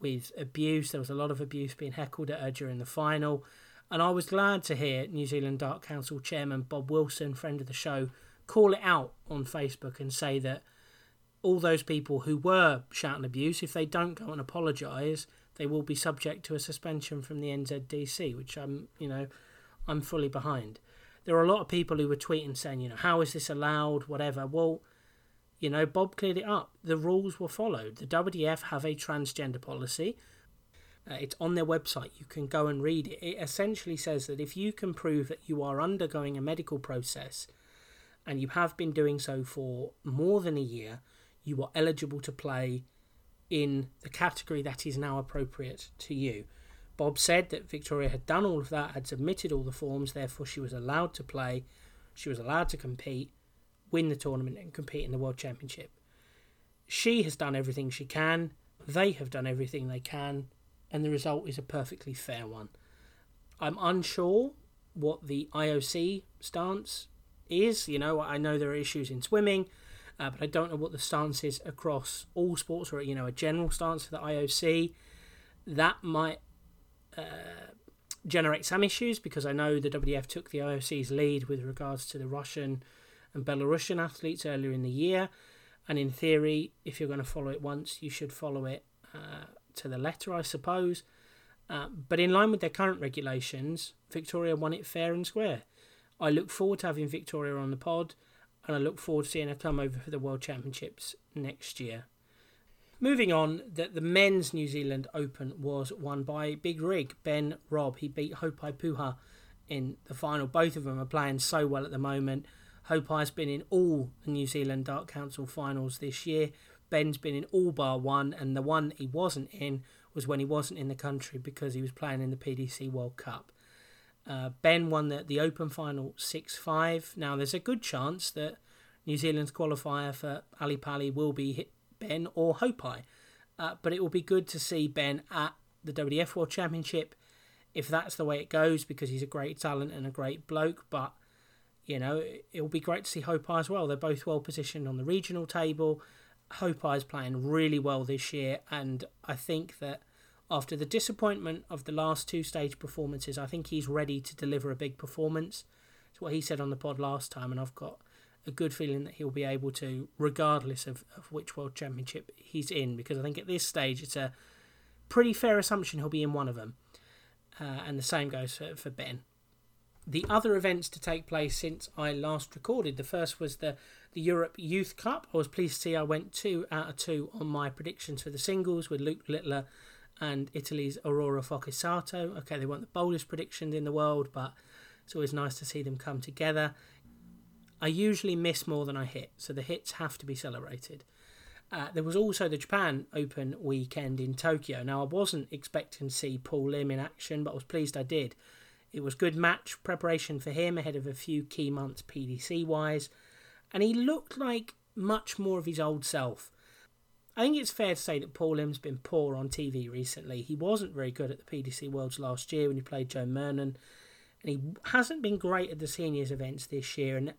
[SPEAKER 1] with abuse. There was a lot of abuse being heckled at her during the final. And I was glad to hear New Zealand Dart Council Chairman Bob Wilson, friend of the show, call it out on Facebook and say that all those people who were shouting abuse, if they don't go and apologise, they will be subject to a suspension from the NZDC, which I'm, you know, I'm fully behind. There are a lot of people who were tweeting saying, you know, how is this allowed, whatever. Well, you know, Bob cleared it up. The rules were followed. The WDF have a transgender policy. Uh, it's on their website. You can go and read it. It essentially says that if you can prove that you are undergoing a medical process and you have been doing so for more than a year, you are eligible to play in the category that is now appropriate to you. Bob said that Victoria had done all of that, had submitted all the forms, therefore she was allowed to play, she was allowed to compete, win the tournament and compete in the World Championship. She has done everything she can, they have done everything they can, and the result is a perfectly fair one. I'm unsure what the IOC stance is. You know, I know there are issues in swimming, uh, but I don't know what the stance is across all sports or, you know, a general stance for the IOC. That might uh, generate some issues because I know the WDF took the IOC's lead with regards to the Russian and Belarusian athletes earlier in the year. And in theory, if you're going to follow it once, you should follow it uh, to the letter, I suppose. Uh, but in line with their current regulations, Victoria won it fair and square. I look forward to having Victoria on the pod, and I look forward to seeing her come over for the World Championships next year. Moving on, that the men's New Zealand Open was won by Big Rig Ben Robb. He beat Haupai Puha in the final. Both of them are playing so well at the moment. Haupai has been in all the New Zealand Dart Council finals this year. Ben's been in all bar one, and the one he wasn't in was when he wasn't in the country because he was playing in the PDC World Cup. Uh, ben won the, the Open final 6 5. Now, there's a good chance that New Zealand's qualifier for Ali Pali will be Ben or Haupai. Uh, but it will be good to see Ben at the WDF World Championship if that's the way it goes because he's a great talent and a great bloke. But you know, it'll be great to see Haupai as well. They're both well positioned on the regional table. Haupai is playing really well this year, and I think that after the disappointment of the last two stage performances, I think he's ready to deliver a big performance. It's what he said on the pod last time, and I've got a good feeling that he'll be able to, regardless of, of which World Championship he's in, because I think at this stage it's a pretty fair assumption he'll be in one of them. Uh, and the same goes for, for Ben the other events to take place since I last recorded. The first was the, the Europe Youth Cup. I was pleased to see I went two out of two on my predictions for the singles with Luke Littler and Italy's Aurora Fochesato. Okay, they weren't the boldest predictions in the world, but it's always nice to see them come together. I usually miss more than I hit, so the hits have to be celebrated. Uh, there was also the Japan Open weekend in Tokyo. Now, I wasn't expecting to see Paul Lim in action, but I was pleased I did. It was good match preparation for him ahead of a few key months PDC wise, and he looked like much more of his old self. I think it's fair to say that Paul Lim's been poor on TV recently. He wasn't very good at the PDC Worlds last year when he played Joe Murnan, and he hasn't been great at the seniors events this year. And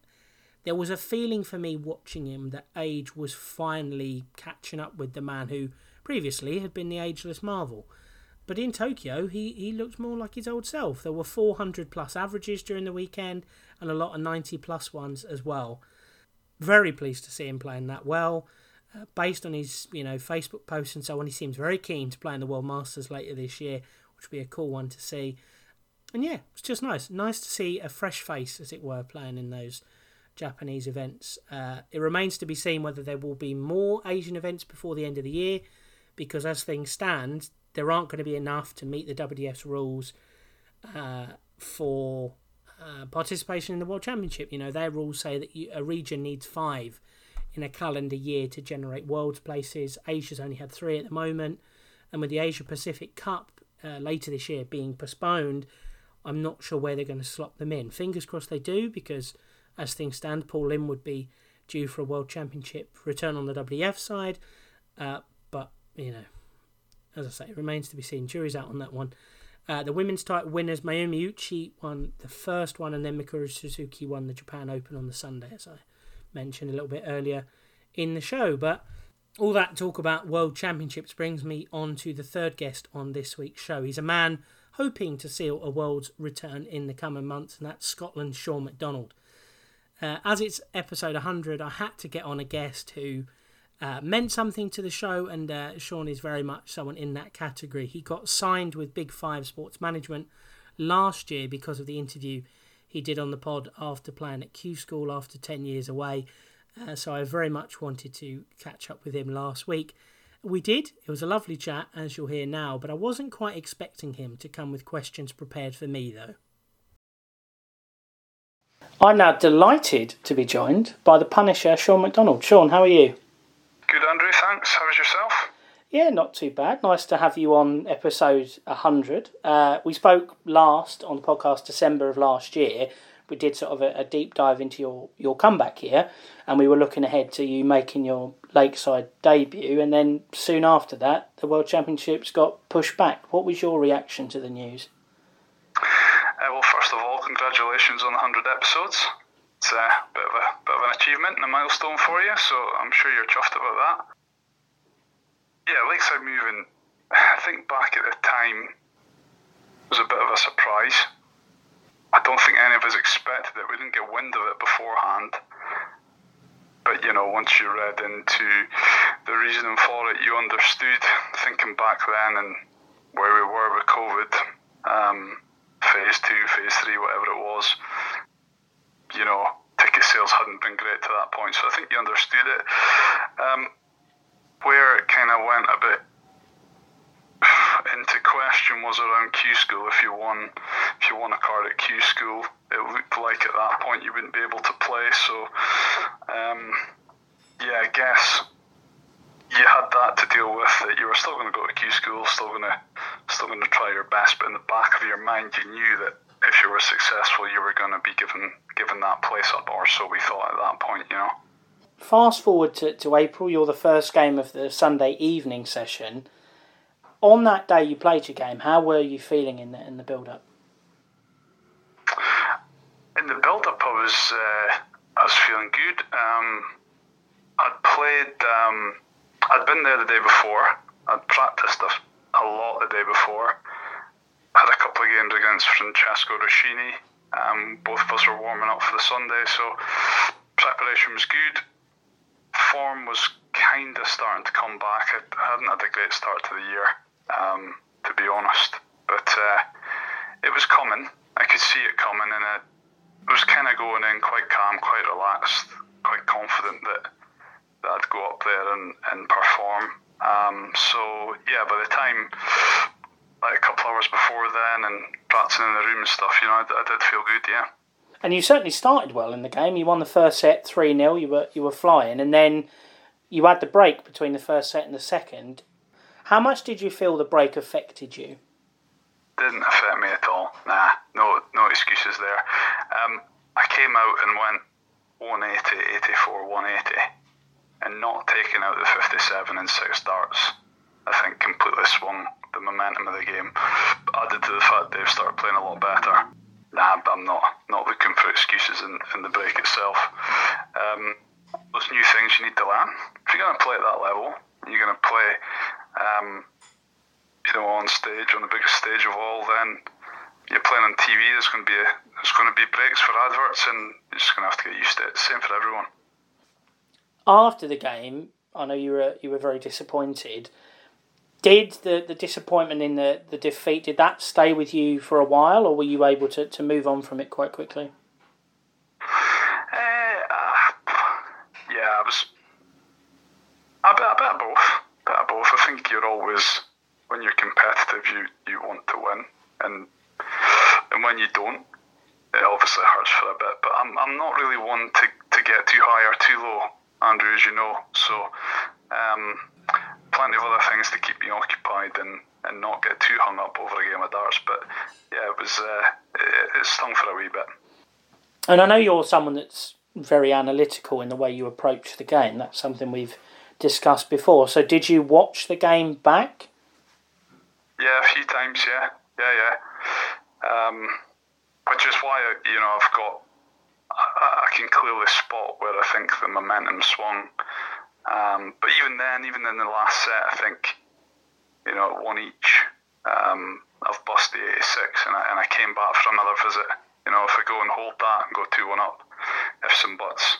[SPEAKER 1] there was a feeling for me watching him that age was finally catching up with the man who previously had been the ageless marvel. But in Tokyo, he, he looked more like his old self. There were 400 plus averages during the weekend and a lot of 90 plus ones as well. Very pleased to see him playing that well. Uh, based on his you know Facebook posts and so on, he seems very keen to play in the World Masters later this year, which would be a cool one to see. And yeah, it's just nice. Nice to see a fresh face, as it were, playing in those Japanese events. Uh, it remains to be seen whether there will be more Asian events before the end of the year, because as things stand, there aren't going to be enough to meet the WDF's rules uh, for uh, participation in the World Championship. You know, their rules say that you, a region needs five in a calendar year to generate world places. Asia's only had three at the moment, and with the Asia Pacific Cup uh, later this year being postponed, I'm not sure where they're going to slot them in. Fingers crossed they do, because as things stand, Paul Lim would be due for a World Championship return on the WDF side. Uh, but, you know, as I say, it remains to be seen. Jury's out on that one. Uh, the women's title winners, Mayumi Uchi won the first one, and then Mikuru Suzuki won the Japan Open on the Sunday, as I mentioned a little bit earlier in the show. But all that talk about World Championships brings me on to the third guest on this week's show. He's a man hoping to seal a world's return in the coming months, and that's Scotland's Sean McDonald. Uh, as it's episode 100, I had to get on a guest who uh, meant something to the show, and uh, Sean is very much someone in that category. He got signed with Big Five Sports Management last year because of the interview he did on the pod after playing at Q School after 10 years away. Uh, so I very much wanted to catch up with him last week. We did. It was a lovely chat, as you'll hear now, but I wasn't quite expecting him to come with questions prepared for me, though. I'm now delighted to be joined by the Punisher, Sean McDonald. Sean, how are you?
[SPEAKER 4] Good, Andrew. Thanks. How is yourself?
[SPEAKER 1] Yeah, not too bad. Nice to have you on episode 100. Uh, we spoke last on the podcast December of last year. We did sort of a, a, deep dive into your, your comeback here, and we were looking ahead to you making your Lakeside debut. And then soon after that, the World Championships got pushed back. What was your reaction to the news?
[SPEAKER 4] Uh, well, first of all, congratulations on the 100 episodes. It's a bit of, a bit of an achievement and a milestone for you, so I'm sure you're chuffed about that. Yeah, Lakeside moving, I think back at the time, was a bit of a surprise. I don't think any of us expected it. We didn't get wind of it beforehand. But, you know, once you read into the reasoning for it, you understood, thinking back then and where we were with COVID. Um, phase two, phase three, whatever it was, you know, ticket sales hadn't been great to that point. So I think you understood it. Um, where it kind of went a bit into question was around Q school. If you won, if you won a card at Q school, it looked like at that point you wouldn't be able to play. So, um, yeah, I guess you had that to deal with. That you were still going to go to Q school, still going to still going to try your best, but in the back of your mind, you knew that if you were successful, you were going to be given given that place up, or so we thought at that point, you know.
[SPEAKER 1] Fast forward to, to April, you're the first game of the Sunday evening session. On that day you played your game, how were you feeling in the in the build up?
[SPEAKER 4] In the build up, I was uh, I was feeling good. Um, I'd played. Um, I'd been there the day before. I'd practiced a, a lot the day before. Had a couple of games against Francesco Roschini. Um, both of us were warming up for the Sunday, so preparation was good. Form was kind of starting to come back. I hadn't had a great start to the year, um, to be honest, but uh, it was coming. I could see it coming, and it was kind of going in quite calm, quite relaxed, quite confident that that I'd go up there and, and perform. Um, so yeah, by the time like a couple hours before then and practicing in the room and stuff, you know, I, I did feel good. Yeah.
[SPEAKER 1] And you certainly started well in the game. You won the first set three 0 You were you were flying, and then you had the break between the first set and the second. How much did you feel the break affected you?
[SPEAKER 4] Didn't affect me at all. Nah, no, no excuses there. Um, I came out and went 180, 84, 180, and not taking out the 57 and six darts. I think completely swung the momentum of the game. Added to the fact they've started playing a lot better. Nah, I'm not not looking for excuses in, in the break itself. Um, those new things you need to learn. If you're going to play at that level, you're going to play, um, you know, on stage on the biggest stage of all. Then you're playing on TV. There's going to be a, there's going to be breaks for adverts, and you're just going to have to get used to it. Same for everyone.
[SPEAKER 1] After the game, I know you were you were very disappointed did the, the disappointment in the, the defeat did that stay with you for a while or were you able to, to move on from it quite quickly?
[SPEAKER 4] Uh, yeah I was a bit, a bit of both a bit of both. I think you're always when you're competitive you, you want to win and and when you don't it obviously hurts for a bit but I'm, I'm not really one to, to get too high or too low Andrew as you know so um, plenty of other things to keep me occupied and, and not get too hung up over a game of darts. But yeah, it was uh, it, it stung for a wee bit.
[SPEAKER 1] And I know you're someone that's very analytical in the way you approach the game. That's something we've discussed before. So did you watch the game back?
[SPEAKER 4] Yeah, a few times. Yeah, yeah, yeah. Um, which is why you know I've got I, I can clearly spot where I think the momentum swung um, but even then, even in the last set, I think, you know, one each, um, I've bust the 86 and I, and I came back for another visit. You know, if I go and hold that and go 2 1 up, if some buts,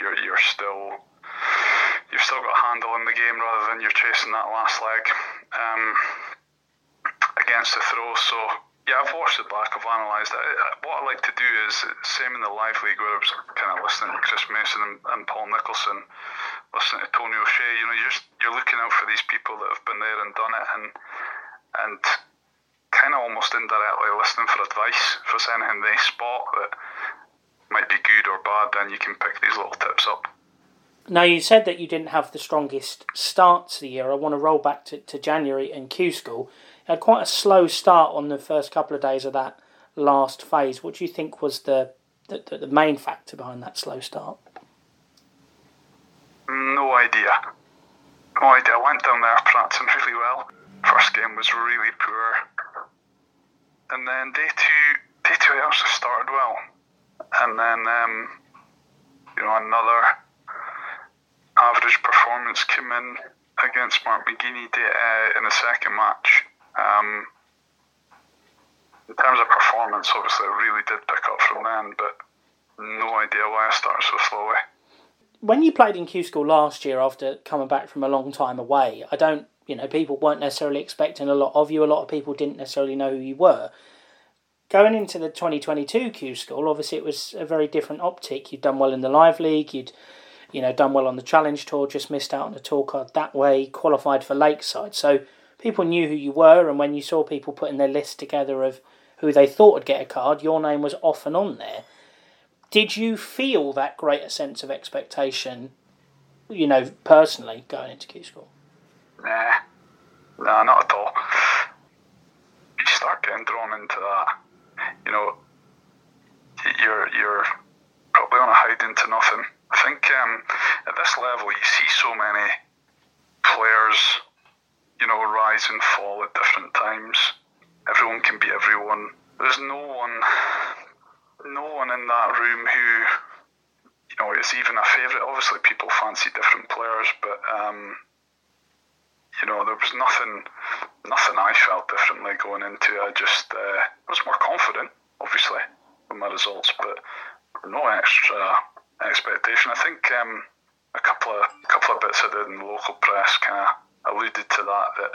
[SPEAKER 4] you're, you're still. You've still got a handle in the game rather than you're chasing that last leg um, against the throw. So yeah, I've watched it back. I've analysed it. What I like to do is same in the live league where I was kind of listening to Chris Mason and, and Paul Nicholson listening to Tony O'Shea, you know, you're you're looking out for these people that have been there and done it, and and kind of almost indirectly listening for advice for anything they spot that might be good or bad. Then you can pick these little tips up.
[SPEAKER 1] Now you said that you didn't have the strongest starts of the year. I want to roll back to, to January and Q School. You had quite a slow start on the first couple of days of that last phase. What do you think was the the, the main factor behind that slow start?
[SPEAKER 4] No idea. No idea. I went down there practicing really well. First game was really poor. And then day two, day two I actually started well. And then, um, you know, another average performance came in against Mark McGeady uh, in the second match. Um, in terms of performance, obviously, I really did pick up from then, but no idea why I started so slowly
[SPEAKER 1] when you played in Q School last year after coming back from a long time away, I don't, you know, people weren't necessarily expecting a lot of you. A lot of people didn't necessarily know who you were. Going into the 2022 Q School, obviously it was a very different optic. You'd done well in the Live League, you'd, you know, done well on the Challenge Tour, just missed out on the tour card that way, qualified for Lakeside. So people knew who you were, and when you saw people putting their list together of who they thought would get a card, your name was often on there. Did you feel that greater sense of expectation, you know, personally going into Q school?
[SPEAKER 4] Nah, nah, not at all. You start getting drawn into that, you know, you're you're probably on a hide into nothing. I think um, at this level, you see so many players, you know, rise and fall at different times. Everyone can be everyone. There's no one no one in that room who, you know, is even a favourite. Obviously, people fancy different players, but um, you know, there was nothing, nothing I felt differently going into. I just uh, was more confident, obviously, with my results, but no extra expectation. I think um, a couple of couple of bits I did in the local press kind of alluded to that that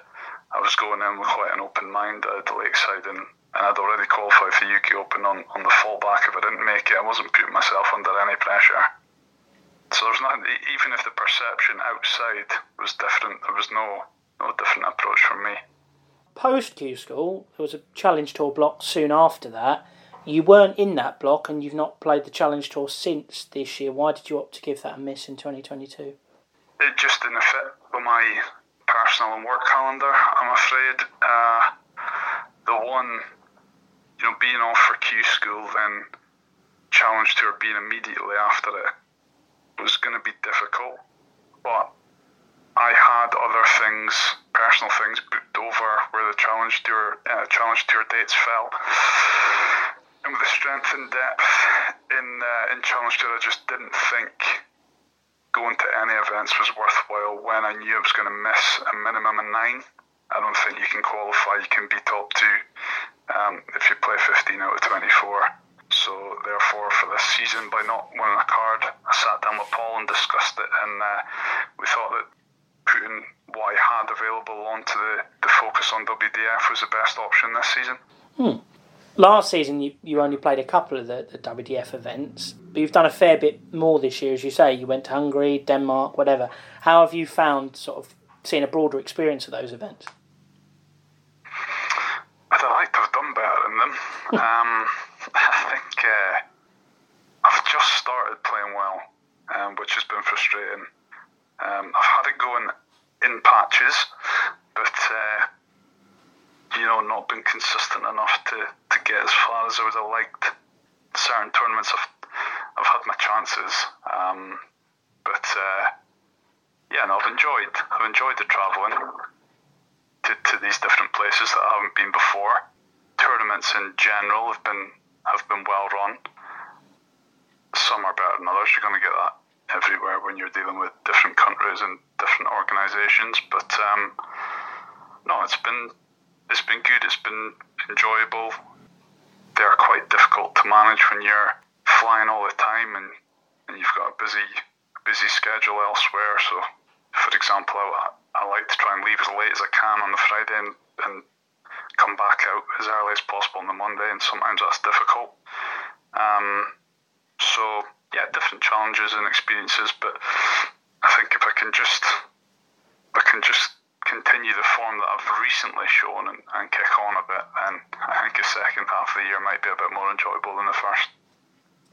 [SPEAKER 4] I was going in with quite an open mind at Lakeside and and I'd already qualified for the UK Open on, on the fallback if I didn't make it. I wasn't putting myself under any pressure. So there's nothing, even if the perception outside was different, there was no, no different approach from me.
[SPEAKER 1] Post Q School, there was a Challenge Tour block soon after that. You weren't in that block and you've not played the Challenge Tour since this year. Why did you opt to give that a miss in 2022?
[SPEAKER 4] it just didn't fit with my personal and work calendar. I'm afraid. Uh, the one, you know, being off for Q school, then challenge tour being immediately after it was going to be difficult. But I had other things, personal things booked over where the challenge tour, uh, challenge tour dates fell. And with the strength and depth in uh, in challenge tour, I just didn't think going to any events was worthwhile when I knew I was going to miss a minimum of nine. I don't think you can qualify. You can be top two um, if you play 15 out of 24. So therefore, for this season, by not winning a card, I sat down with Paul and discussed it, and uh, we thought that putting what I had available onto the, the focus on WDF was the best option this season.
[SPEAKER 1] Hmm last season you, you only played a couple of the, the WDF events, but you've done a fair bit more this year, as you say. You went to Hungary, Denmark, whatever. How have you found sort of seeing a broader experience of those events?
[SPEAKER 4] I'd like to have done better in them. um, I think uh, I've just started playing well, um, which has been frustrating. Um, I've had it going in patches, but uh, you know, not been consistent enough to, to get as far as I would have liked. Certain tournaments, I've, I've had my chances, um, but uh, yeah, no, I've enjoyed. I've enjoyed the travelling to, to these different places that I haven't been before. Tournaments in general have been have been well run. Some are better than others. You're going to get that everywhere when you're dealing with different countries and different organisations. But um, no, it's been it's been good. It's been enjoyable. They're quite difficult to manage when you're flying all the time and, and you've got a busy busy schedule elsewhere. So, for example, I, I like to try and leave as late as I can on the Friday and, and come back out as early as possible on the Monday, and sometimes that's difficult. Um, so, yeah, different challenges and experiences, but I think if I can just, I can just continue the form that I've recently shown and, and kick on a bit, then I think the second half of the year might be a bit more enjoyable than the first.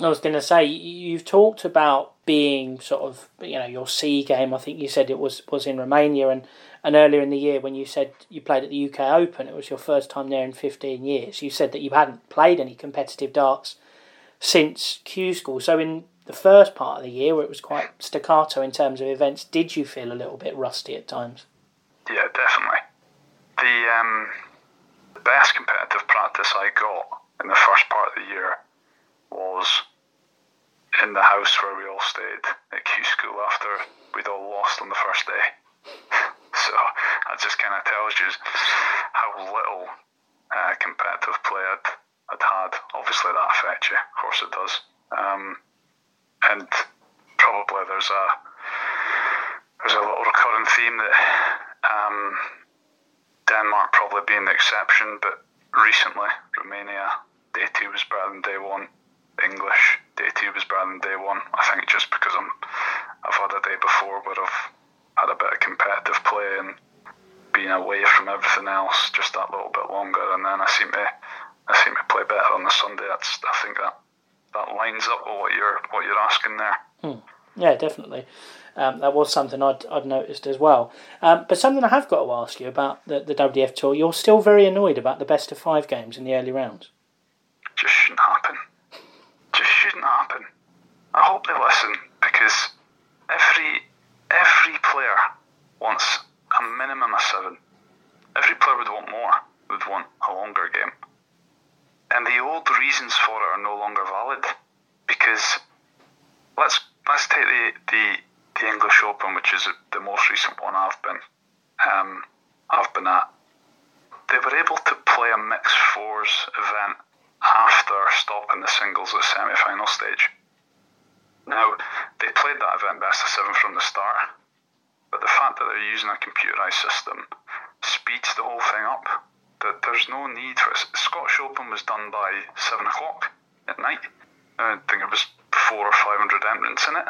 [SPEAKER 1] I was going to say you've talked about being sort of you know your C game. I think you said it was was in Romania and and earlier in the year when you said you played at the UK Open, it was your first time there in fifteen years. You said that you hadn't played any competitive darts since Q School. So in the first part of the year, where it was quite staccato in terms of events, did you feel a little bit rusty at times?
[SPEAKER 4] Yeah, definitely. The um, the best competitive practice I got in the first part of the year was in the house where we all stayed at Q School after we'd all lost on the first day. so that just kind of tells you how little uh, competitive play I'd, I'd had. Obviously, that affects you. Of course, it does. Um, and probably there's a there's a little recurring theme that um, Denmark probably being the exception, but recently Romania day two was better than day one. English day two was better than day one. I think just because I'm I've had a day before where I've had a bit of competitive play and being away from everything else just that little bit longer, and then I seem to I seem to play better on the Sunday. That's I think that that lines up with what you're what you're asking there.
[SPEAKER 1] Hmm. Yeah, definitely. Um, that was something I'd, I'd noticed as well. Um, but something I have got to ask you about the, the WDF Tour, you're still very annoyed about the best of five games in the early rounds.
[SPEAKER 4] Just shouldn't happen. Just shouldn't happen. I hope they listen because every every player wants a minimum of seven. Every player would want more, would want a longer game. And the old reasons for it are no longer valid because let's let's take the, the the English Open, which is the most recent one I've been um, I've been at, they were able to play a mixed fours event after stopping the singles at semi-final stage. Now they played that event best of seven from the start, but the fact that they're using a computerized system speeds the whole thing up. That there's no need for it. Scottish Open was done by seven o'clock at night. I think it was four or five hundred entrants in it.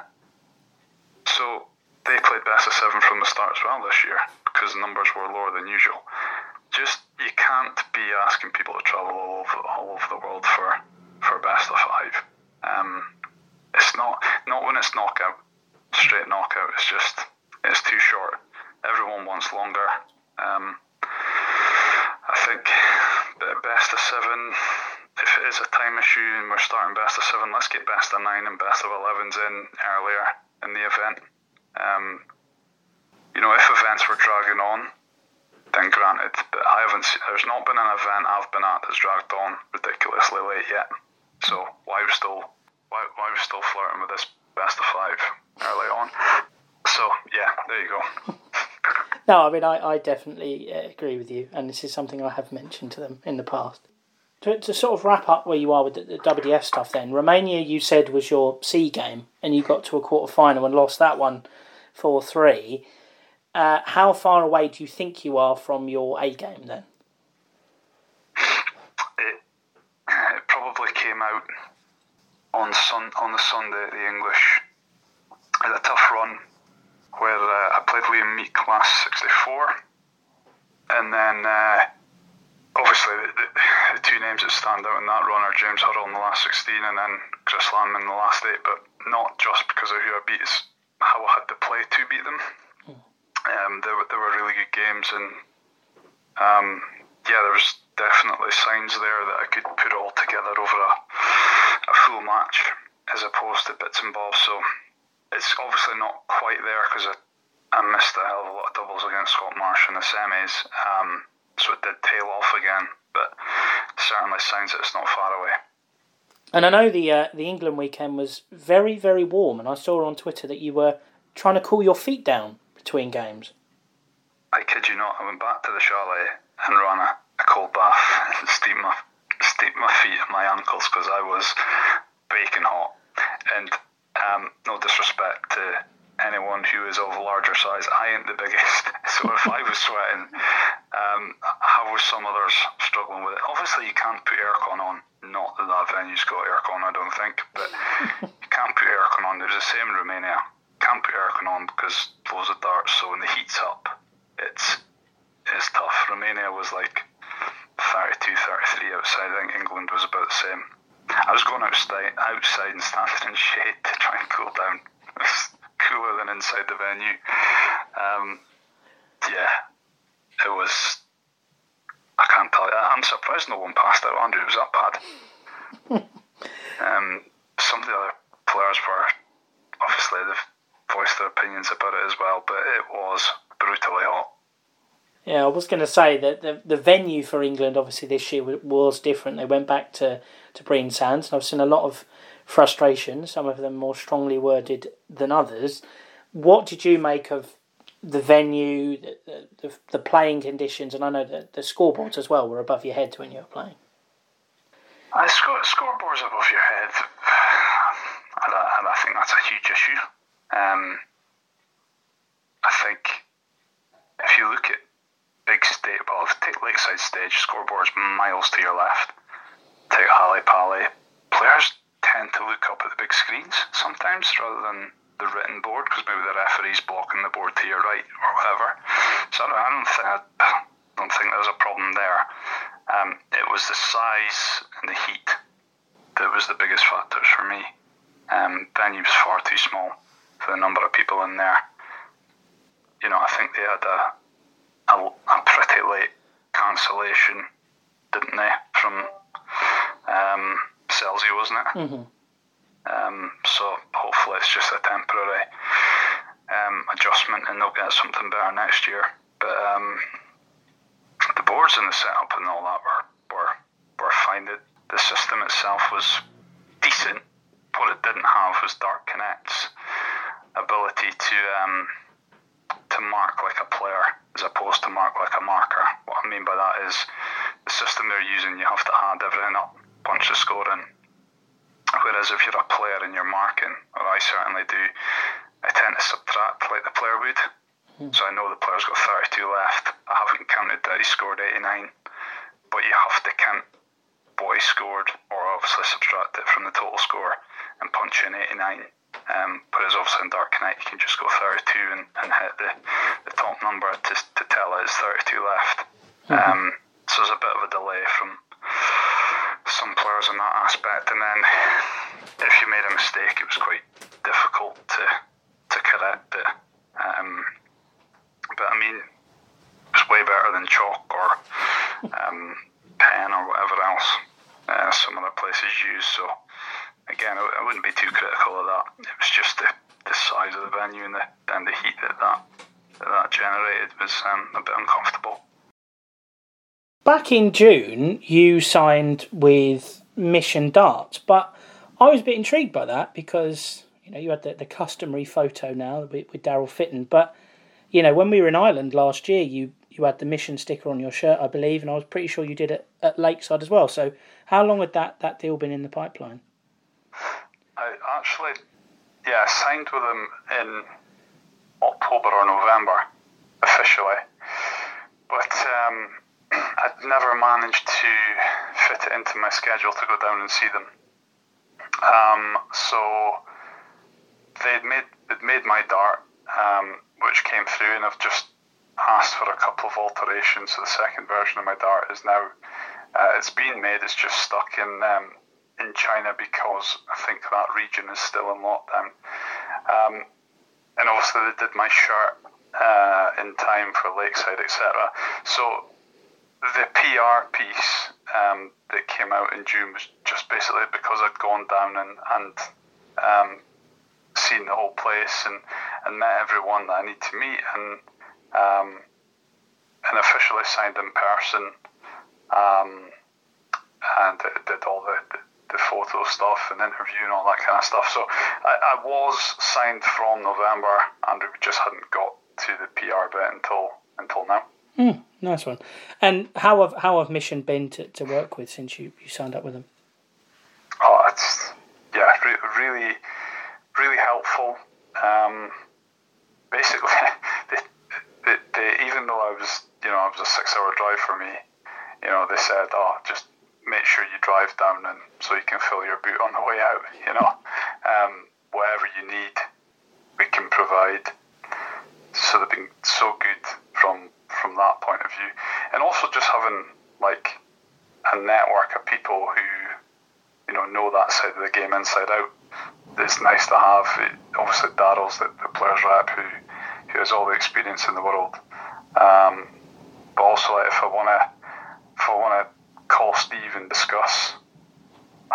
[SPEAKER 4] So they played best of seven from the start as well this year because numbers were lower than usual just you can't be asking people to travel all over, all over the world for for best of five. Um, it's not not when it's knockout, straight knockout. It's just it's too short. Everyone wants longer. Um, I think best of seven. If it is a time issue and we're starting best of seven, let's get best of nine and best of elevens in earlier in the event. Um, you know, if events were dragging on, then granted, but I haven't. There's not been an event I've been at that's dragged on ridiculously late yet. So why we still why why we still flirting with this best of five early on? So yeah, there you go.
[SPEAKER 1] No, I mean, I, I definitely uh, agree with you, and this is something I have mentioned to them in the past. To, to sort of wrap up where you are with the, the WDF stuff, then Romania, you said was your C game, and you got to a quarter final and lost that one four three. Uh, how far away do you think you are from your A game then?
[SPEAKER 4] It, it probably came out on sun on the Sunday at the English. Had a tough run where uh, I played Liam Meek last 64, and then uh, obviously the, the, the, two names that stand out in that run are James Hurrell in the last 16 and then Chris Landman in the last eight, but not just because of who I beat, it's how I had to play to beat them. Um, they, were, really good games, and um, yeah, there was definitely signs there that I could put it all together over a, a full match as opposed to bits and bobs. So it's obviously not quite there because I, I missed a hell of a lot of doubles against Scott Marsh in the semis, um, so it did tail off again. But certainly signs that it's not far away.
[SPEAKER 1] And I know the uh, the England weekend was very very warm, and I saw on Twitter that you were trying to cool your feet down between games.
[SPEAKER 4] I kid you not. I went back to the chalet and ran a, a cold bath and steamed my steamed my feet and my ankles because I was baking hot. And um, no disrespect to anyone who is of larger size, I ain't the biggest. So if I was sweating, um, how was some others struggling with it? Obviously, you can't put aircon on. Not that that venue's got aircon, I don't think, but you can't put aircon on. There's the same in Romania can't put aircon on because loads of darts. So when the heat's up, it's it's tough. Romania was like 32, 33 outside. I think England was about the same. I was going outside, outside and standing in shade to try and cool down. It was cooler than inside the venue. Um, yeah, it was. I can't tell you. I'm surprised no one passed out. Andrew, it was that bad. um, some of the other players were obviously they've voiced their opinions about it as well, but it was brutally hot.
[SPEAKER 1] Yeah, I was going to say that the the venue for England obviously this year was different. They went back to to Brean Sands, and I've seen a lot of frustration. Some of them more strongly worded than others. What did you make of the venue, the the, the playing conditions, and I know that the scoreboards as well were above your head when you were playing.
[SPEAKER 4] Uh, score, scoreboards above your head, and I, and I think that's a huge issue. Um, I think if you look at big state, well, take Lakeside Stage, scoreboards miles to your left. Take Ally Pally, players tend to look up at the big screens sometimes rather than the written board because maybe the referee's blocking the board to your right or whatever. So I don't think I don't think there's a problem there. Um, it was the size and the heat that was the biggest factors for me. Um, was far too small for the number of people in there. You know, I think they had a, a, a pretty late cancellation, didn't they, from um, Selsey, wasn't it?
[SPEAKER 1] Mm-hmm.
[SPEAKER 4] Um, so hopefully it's just a temporary um, adjustment and they'll get something better next year. But um, the boards and the setup and all that were, were, were fine. The, the system itself was decent. What it didn't have was DartConnect's ability to um, to mark like a player as opposed to mark like a marker. What I mean by that is the system they're using, you have to add everything up, punch the score in. Whereas if you're a player and you're marking, or I certainly do, I tend to subtract like the player would. Mm. So I know the player's got 32 left. I haven't counted that he scored 89, but you have to count what he scored, or obviously subtract it from the total score and punch in 89 um, whereas obviously in DartConnect you can just go 32 and, and hit the, the top number to, to tell it it's 32 left. Mm-hmm. Um, so there's a bit of a delay from some players in that aspect. And then if you made a mistake, it was quite difficult to to correct it. Um, but I mean, it's way better than chalk or um, pen or whatever else. uh, some other places use. So again, I, wouldn't be too critical of that. It was just the, the size of the venue and the and the heat that that, that, that generated was um, a bit uncomfortable.
[SPEAKER 1] Back in June, you signed with Mission Darts, but I was a bit intrigued by that because you know you had the, the customary photo now with, with Daryl Fitton, but you know when we were in Ireland last year, you you had the Mission sticker on your shirt, I believe, and I was pretty sure you did it at Lakeside as well. So how long had that that deal been in the pipeline?
[SPEAKER 4] I actually, yeah, I signed with them in October or November officially, but um, I'd never managed to fit it into my schedule to go down and see them. Um, so they'd made they'd made my dart, um, which came through, and I've just asked for a couple of alterations. So the second version of my dart is now uh, it's been made. It's just stuck in um, in China because I think that region is still in lockdown. Um, and obviously they did my shirt uh, in time for Lakeside, etc. So the PR piece um, that came out in June was just basically because I'd gone down and, and um, seen the whole place and, and met everyone that I need to meet and um, and officially signed in person um, and did all the, the, photo stuff and interview and all that kind of stuff. So I, I was signed from November and we just hadn't got to the PR bit until until now.
[SPEAKER 1] Mm, nice one. And how have how have Mission been to, to work with since you, you signed up with them?
[SPEAKER 4] Oh, it's yeah, re- really, really helpful. Um, basically, they, they, they, even though I was, you know, it was a six-hour drive for me, you know, they said, "Oh, just make sure you drive down and so you can fill your boot on the way out." You know, um, whatever you need, we can provide. So they've been so good from from that point of view, and also just having like a network of people who you know know that side of the game inside out. It's nice to have. Obviously, Daryl's the, the players rep who who has all the experience in the world. Um, but also, like, if I want to if I want to call Steve and discuss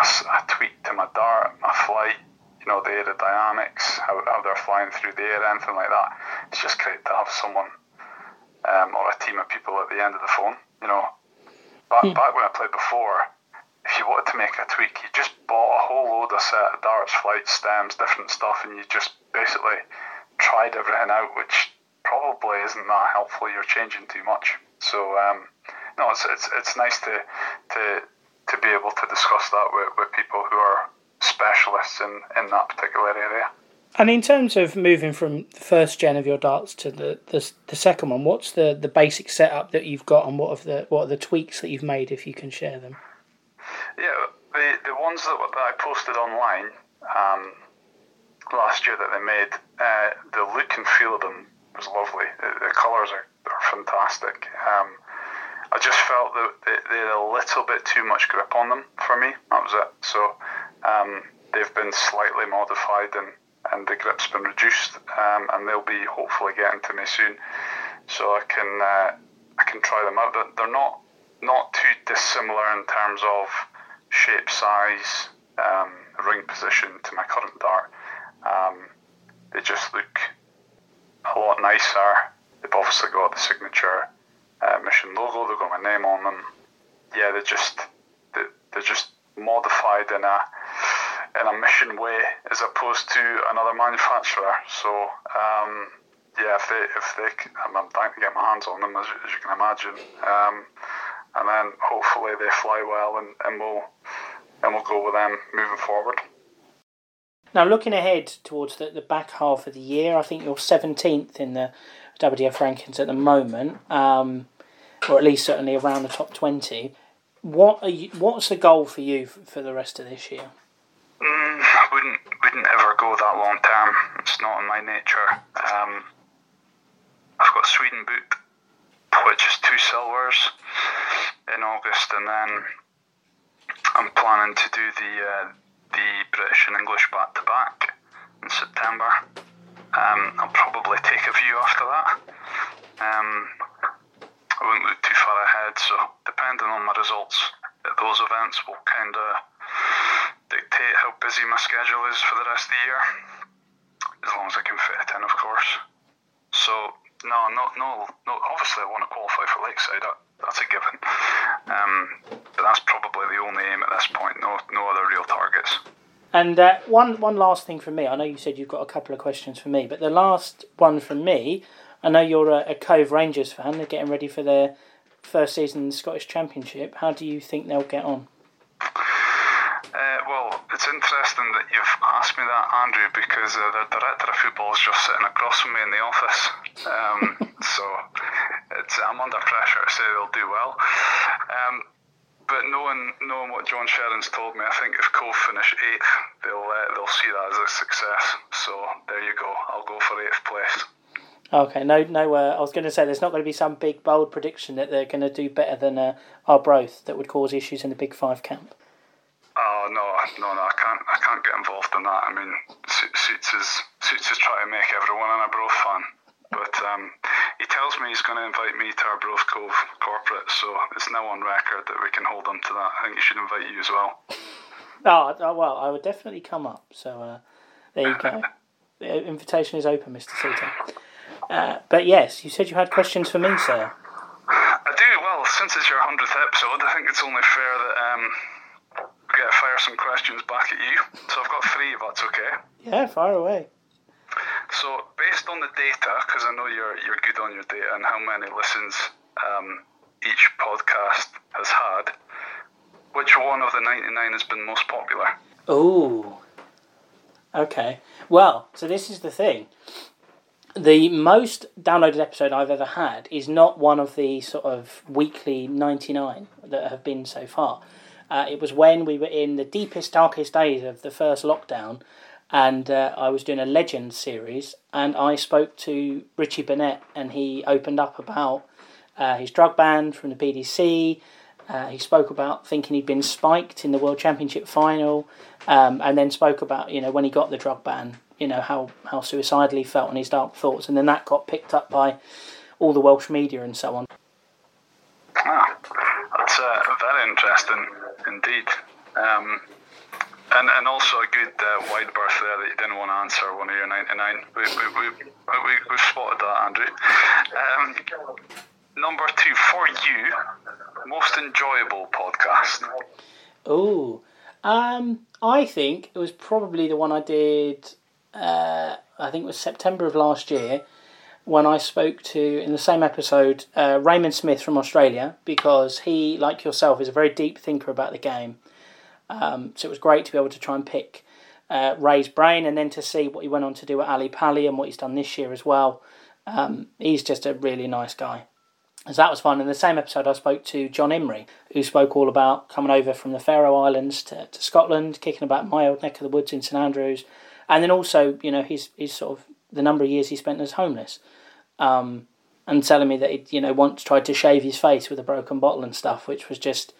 [SPEAKER 4] a, a tweak to my dart, my flight, you know, the aerodynamics, how, how they're flying through the air, anything like that. It's just great to have someone um, or a team of people at the end of the phone. You know, back, mm. back when I played before, if you wanted to make a tweak, you just bought a whole load of set of darts, flights, stems, different stuff, and you just basically tried everything out, which probably isn't that helpful. You're changing too much. So um, no, it's, it's it's nice to to to be able to discuss that with, with people who are specialists in, in that particular area.
[SPEAKER 1] And in terms of moving from the first gen of your darts to the, the, the second one, what's the, the basic setup that you've got, and what of the what are the tweaks that you've made, if you can share them?
[SPEAKER 4] Yeah, the the ones that, that I posted online um, last year that they made, uh, the look and feel of them was lovely. The, the colours are, are fantastic. Um, I just felt that they, had a little bit too much grip on them for me. That was it. So um, they've been slightly modified and and the grip's been reduced, um, and they'll be hopefully getting to me soon, so I can uh, I can try them out. But they're not not too dissimilar in terms of shape, size, um, ring position to my current dart. Um, they just look a lot nicer. They've obviously got the signature uh, mission logo. They've got my name on them. Yeah, they're just they, they're just modified in a in a mission way as opposed to another manufacturer. So um, yeah, if they if they I'm, I'm to get my hands on them as, as you can imagine, um, and then hopefully they fly well and, and we'll and we'll go with them moving forward.
[SPEAKER 1] Now, looking ahead towards the, the back half of the year, I think you're 17th in the WDF rankings at the moment, um, or at least certainly around the top 20. What are you, What's the goal for you for the rest of this year?
[SPEAKER 4] Mm, wouldn't wouldn't ever go that long term. It's not in my nature. Um, I've got Sweden booked, which is two silvers in August, and then I'm planning to do the uh, the British and English back to back in September. Um, I'll probably take a few after that. Um, I won't look too far ahead, so depending on my results at those events, will kind of dictate how busy my schedule is for the rest of the year, as long as I can fit it in, of course. So no, no, no, no. Obviously, I want to qualify for Lakeside. That, that's a given. Um, but that's probably the only aim at this point. No, no other real targets.
[SPEAKER 1] And uh, one one last thing from me. I know you said you've got a couple of questions for me, but the last one from me. I know you're a, a Cove Rangers fan. They're getting ready for their first season in the Scottish Championship. How do you think they'll get on?
[SPEAKER 4] Uh, well, it's interesting that you've asked me that, Andrew, because uh, the director of football is just sitting across from me in the office. Um, so it's, I'm under pressure to say they'll do well. Um, but knowing knowing what John Sheran's told me, I think if Cove finish eighth, they'll uh, they'll see that as a success. So there you go. I'll go for eighth place.
[SPEAKER 1] Okay, no, no. Uh, I was going to say there's not going to be some big bold prediction that they're going to do better than uh, Arbroath that would cause issues in the Big Five camp.
[SPEAKER 4] Oh no, no, no! I can't, I can't get involved in that. I mean, Suits is Suits is trying to make everyone an Arbroath fan, but um, he tells me he's going to invite me to Arbroath Cove corporate, so it's now on record that we can hold him to that. I think he should invite you as well.
[SPEAKER 1] Oh, well, I would definitely come up. So uh, there you go. the invitation is open, Mister Suter. Uh, but yes, you said you had questions for me, sir.
[SPEAKER 4] I do. Well, since it's your hundredth episode, I think it's only fair that um, we get to fire some questions back at you. So I've got three, if that's okay.
[SPEAKER 1] Yeah, fire away.
[SPEAKER 4] So, based on the data, because I know you're you're good on your data and how many listens um, each podcast has had, which one of the ninety nine has been most popular?
[SPEAKER 1] Oh. Okay. Well, so this is the thing. The most downloaded episode I've ever had is not one of the sort of weekly 99 that have been so far. Uh, it was when we were in the deepest, darkest days of the first lockdown, and uh, I was doing a Legends series, and I spoke to Richie Burnett, and he opened up about uh, his drug ban from the PDC. Uh, he spoke about thinking he'd been spiked in the World Championship final, um, and then spoke about you know when he got the drug ban, you know how how suicidal he felt and his dark thoughts, and then that got picked up by all the Welsh media and so on.
[SPEAKER 4] Ah, that's uh, very interesting indeed. Um, and, and also a good uh, wide berth there that you didn't want to answer one of your 99. We, we, we, we, we've spotted that, Andrew. Um, number two, for you, most enjoyable podcast.
[SPEAKER 1] Oh, um, I think it was probably the one I did. Uh, I think it was September of last year when I spoke to in the same episode uh, Raymond Smith from Australia because he, like yourself, is a very deep thinker about the game. Um, so it was great to be able to try and pick uh, Ray's brain and then to see what he went on to do at Ally Pally and what he's done this year as well. Um, he's just a really nice guy. So that was fun. In the same episode, I spoke to John Imrie, who spoke all about coming over from the Faroe Islands to, to Scotland, kicking about my old neck of the woods in St Andrews, and then also, you know, his his sort of the number of years he spent as homeless, um, and telling me that he, you know, once tried to shave his face with a broken bottle and stuff, which was just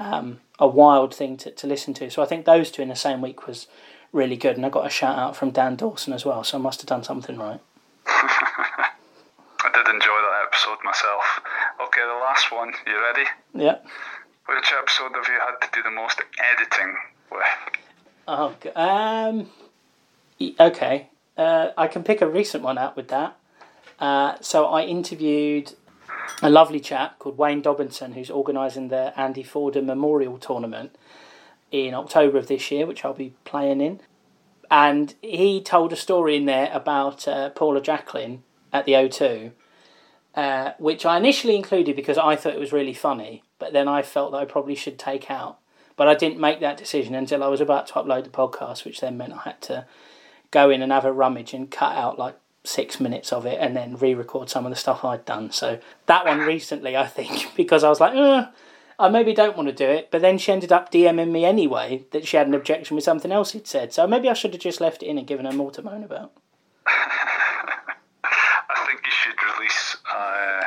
[SPEAKER 1] um, a wild thing to, to listen to. So I think those two in the same week was really good, and I got a shout out from Dan Dawson as well. So I must have done something right.
[SPEAKER 4] I did enjoy that episode myself. Okay, the last one. You ready?
[SPEAKER 1] Yeah.
[SPEAKER 4] Which episode have you had to do the most editing with?
[SPEAKER 1] Oh, um, okay. Uh, I can pick a recent one out with that. Uh, so I interviewed a lovely chap called Wayne Dobinson, who's organising the Andy Fordham Memorial Tournament in October of this year, which I'll be playing in. And he told a story in there about uh, Paula Jacklin at the O2, uh, which I initially included because I thought it was really funny, but then I felt that I probably should take out. But I didn't make that decision until I was about to upload the podcast, which then meant I had to go in and have a rummage and cut out like six minutes of it and then re-record some of the stuff I'd done. So that one recently, I think, because I was like, uh, I maybe don't want to do it. But then she ended up DMing me anyway that she had an objection with something else he'd said. So maybe I should have just left it in and given her more to moan about.
[SPEAKER 4] I think you should release uh,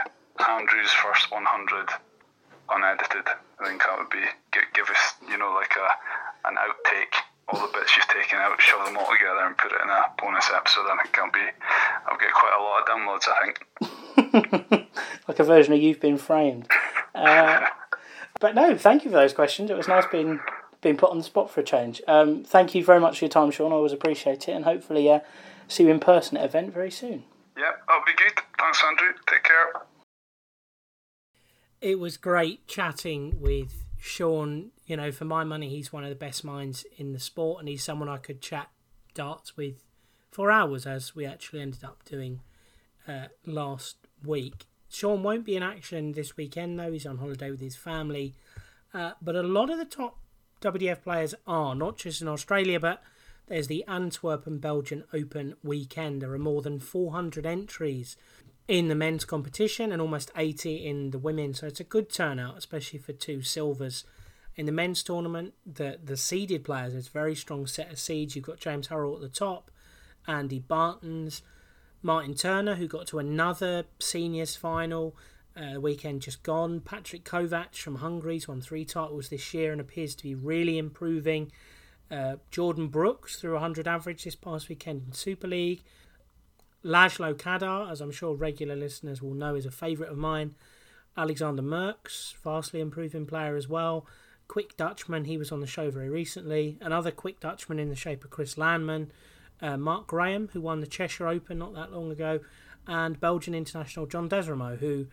[SPEAKER 4] Andrew's first 100 unedited. I think that would be give, give us, you know, like a an outtake. All the bits you've taken out, shove them all together, and put it in a bonus episode. I think I'll be, I'll get quite a lot of downloads. I think.
[SPEAKER 1] like a version of You've Been Framed. Uh, but no, thank you for those questions. It was nice being been put on the spot for a change. Um, thank you very much for your time, Sean. I always appreciate it, and hopefully, uh, see you in person at event very soon.
[SPEAKER 4] Yeah, that'll be good. Thanks, Andrew. Take care.
[SPEAKER 1] It was great chatting with Sean. You know, for my money, he's one of the best minds in the sport, and he's someone I could chat darts with for hours, as we actually ended up doing uh, last week. Sean won't be in action this weekend, though. He's on holiday with his family. Uh, but a lot of the top WDF players are, not just in Australia, but there's the Antwerp and Belgian Open weekend. There are more than 400 entries in the men's competition and almost 80 in the women. So it's a good turnout, especially for two silvers. In the men's tournament, the, the seeded players, it's a very strong set of seeds. You've got James Hurrell at the top, Andy Baetens, Martin Turner, who got to another seniors final uh, the weekend just gone. Patrick Kovacs from Hungary won three titles this year and appears to be really improving. Uh, Jordan Brooks threw 100 average this past weekend in Super League. Laszlo Kadar, as I'm sure regular listeners will know, is a favourite of mine. Alexander Merkx, vastly improving player as well. Quick Dutchman, he was on the show very recently. Another quick Dutchman in the shape of Chris Landman uh, Mark Graham, who won the Cheshire Open not that long ago, and Belgian international John Desramo, who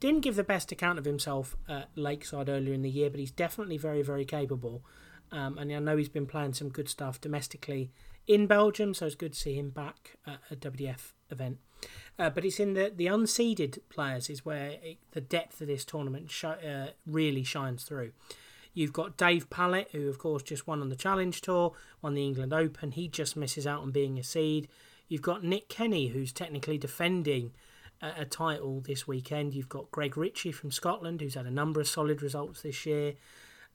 [SPEAKER 1] didn't give the best account of himself at Lakeside earlier in the year, but he's definitely very, very capable. Um, and I know he's been playing some good stuff domestically in Belgium, so it's good to see him back at a WDF event. Uh, but it's in the, the unseeded players is where it, the depth of this tournament sh- uh, really shines through. You've got Dave Pallett, who of course just won on the Challenge Tour, won the England Open. He just misses out on being a seed. You've got Nick Kenny, who's technically defending a, a title this weekend. You've got Greg Ritchie from Scotland, who's had a number of solid results this year.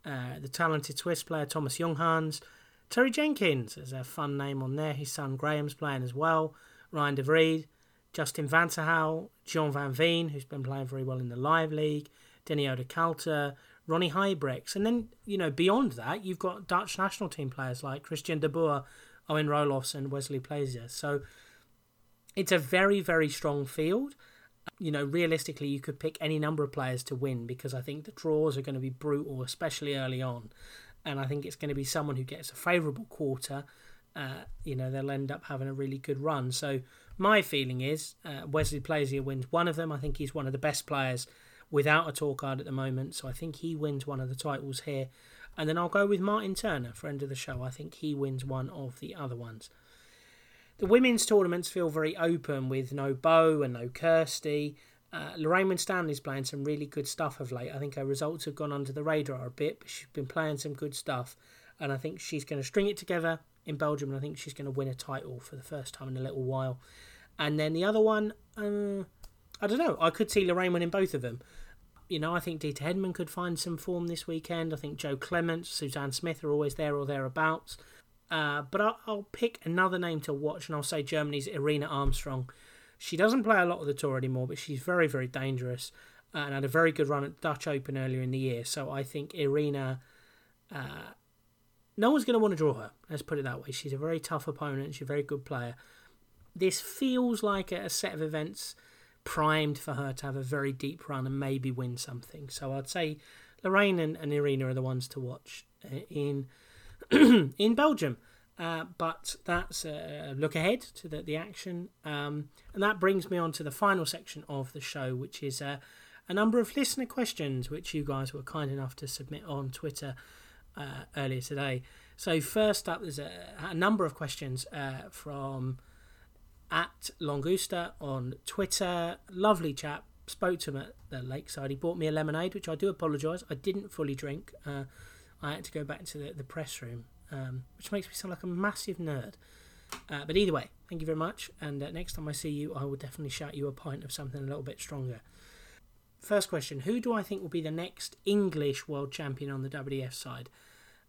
[SPEAKER 1] Uh, the talented Swiss player Thomas Junghans. Terry Jenkins is a fun name on there. His son Graham's playing as well. Ryan de Vries, Justin van Tergouw, John Van Veen, who's been playing very well in the Live League, Denny Calter, Ronnie Huybrechts. And then, you know, beyond that, you've got Dutch national team players like Christian de Boer, Owen Roelofs, and Wesley Plaisier. So it's a very, very strong field. You know, realistically, you could pick any number of players to win because I think the draws are going to be brutal, especially early on. And I think it's going to be someone who gets a favourable quarter. Uh, you know, they'll end up having a really good run. So my feeling is uh, Wesley Plaisier wins one of them. I think he's one of the best players without a tour card at the moment. So I think he wins one of the titles here. And then I'll go with Martin Turner, friend of the show. I think he wins one of the other ones. The women's tournaments feel very open with no Beau and no Kirsty. Uh, Lorraine Winstanley's playing some really good stuff of late. I think her results have gone under the radar a bit, but she's been playing some good stuff. And I think she's going to string it together in Belgium, and I think she's going to win a title for the first time in a little while. And then the other one, uh, I don't know. I could see Lorraine winning both of them you know, I think Deta Hedman could find some form this weekend. I think Jo Clements, Suzanne Smith are always there or thereabouts. Uh, but I'll, I'll, pick another name to watch, and I'll say Germany's Irina Armstrong. She doesn't play a lot of the tour anymore, but she's very, very dangerous and had a very good run at Dutch Open earlier in the year. So I think Irina, uh, no one's going to want to draw her. Let's put it that way. She's a very tough opponent. She's a very good player. This feels like a set of events primed for her to have a very deep run and maybe win something. So I'd say Lorraine and, and Irina are the ones to watch uh, in in Belgium. Uh, but that's a look ahead to the, the action. Um, and that brings me on to the final section of the show, which is uh, a number of listener questions, which you guys were kind enough to submit on Twitter uh, earlier today. So, first up, there's a, a number of questions uh, from at Longusta on Twitter. Lovely chap. Spoke to him at the lakeside. He bought me a lemonade, which I do apologise. I didn't fully drink. Uh, I had to go back to the, the press room, um, which makes me sound like a massive nerd. Uh, but either way, thank you very much. And uh, next time I see you, I will definitely shout you a pint of something a little bit stronger. First question Who do I think will be the next English world champion on the WDF side?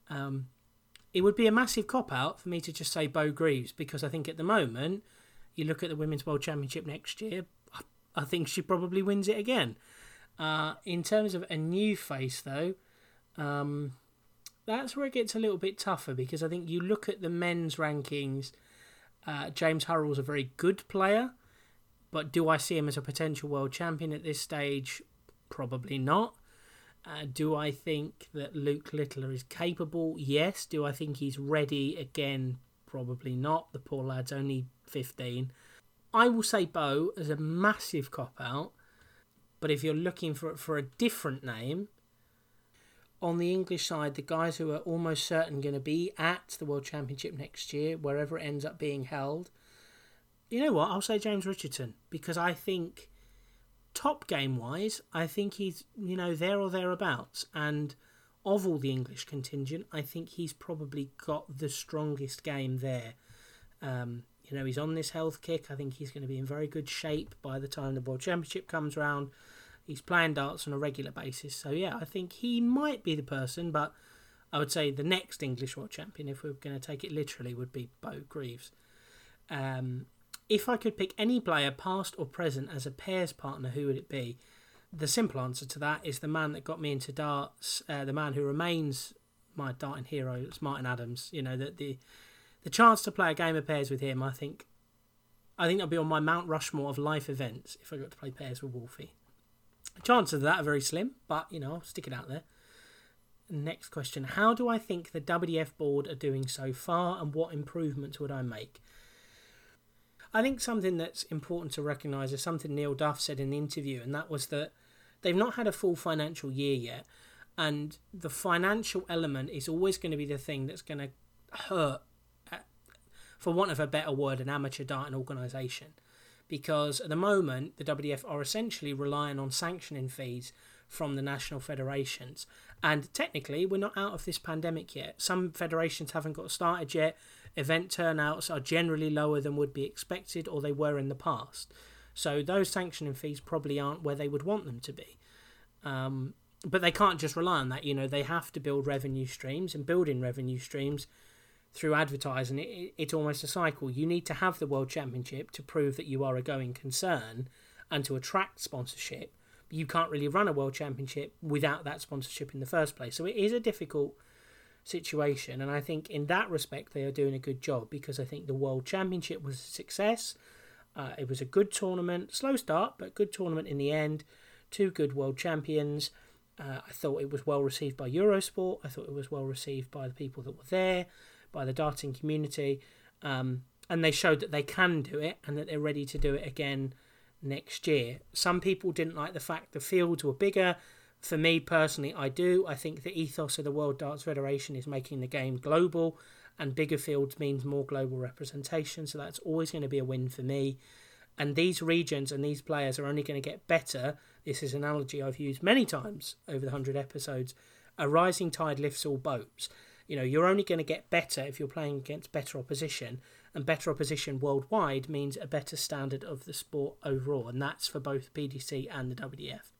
[SPEAKER 1] Um, it would be a massive cop out for me to just say Beau Greaves because I think at the moment you look at the Women's World Championship next year, I think she probably wins it again. Uh, in terms of a new face, though, um, that's where it gets a little bit tougher because I think you look at the men's rankings. Uh, James Hurrell's a very good player, but do I see him as a potential world champion at this stage? Probably not. Uh, do I think that Luke Littler is capable? Yes. Do I think he's ready again? Probably not. The poor lad's only 15. I will say Beau as a massive cop out, but if you're looking for for a different name, on the English side, the guys who are almost certain going to be at the World Championship next year, wherever it ends up being held, you know what? I'll say James Richardson because I think top game wise, I think he's you know there or thereabouts, and of all the English contingent, I think he's probably got the strongest game there. Um, you know, he's on this health kick. I think he's going to be in very good shape by the time the World Championship comes round. He's playing darts on a regular basis. So, yeah, I think he might be the person, but I would say the next English World Champion, if we are going to take it literally, would be Beau Greaves. Um, if I could pick any player, past or present, as a pairs partner, who would it be? The simple answer to that is the man that got me into darts, uh, the man who remains my darting hero, it's Martin Adams. You know, that the the chance to play a game of pairs with him, I think, I think that'll be on my Mount Rushmore of life events if I got to play pairs with Wolfie. Chances of that are very slim, but you know, stick it out there. Next question: How do I think the WDF board are doing so far, and what improvements would I make? I think something that's important to recognise is something Neil Duff said in the interview, and that was that they've not had a full financial year yet, and the financial element is always going to be the thing that's going to hurt uh, for want of a better word, an amateur darting organisation. Because at the moment, the WDF are essentially relying on sanctioning fees from the national federations. And technically, we're not out of this pandemic yet. Some federations haven't got started yet. Event turnouts are generally lower than would be expected or they were in the past. So those sanctioning fees probably aren't where they would want them to be. Um, but they can't just rely on that. You know, they have to build revenue streams, and building revenue streams through advertising, it, it's almost a cycle. You need to have the World Championship to prove that you are a going concern and to attract sponsorship. You can't really run a World Championship without that sponsorship in the first place. So it is a difficult situation. And I think in that respect, they are doing a good job because I think the World Championship was a success. Uh, it was a good tournament, slow start, but good tournament in the end. Two good world champions. Uh, I thought it was well received by Eurosport. I thought it was well received by the people that were there by the darting community, um, and they showed that they can do it and that they're ready to do it again next year. Some people didn't like the fact the fields were bigger. For me personally, I do. I think the ethos of the World Darts Federation is making the game global, and bigger fields means more global representation. So that's always going to be a win for me. And these regions and these players are only going to get better. This is an analogy I've used many times over the 100 episodes. A rising tide lifts all boats. You know, you're only going to get better if you're playing against better opposition, and better opposition worldwide means a better standard of the sport overall, and that's for both PDC and the WDF.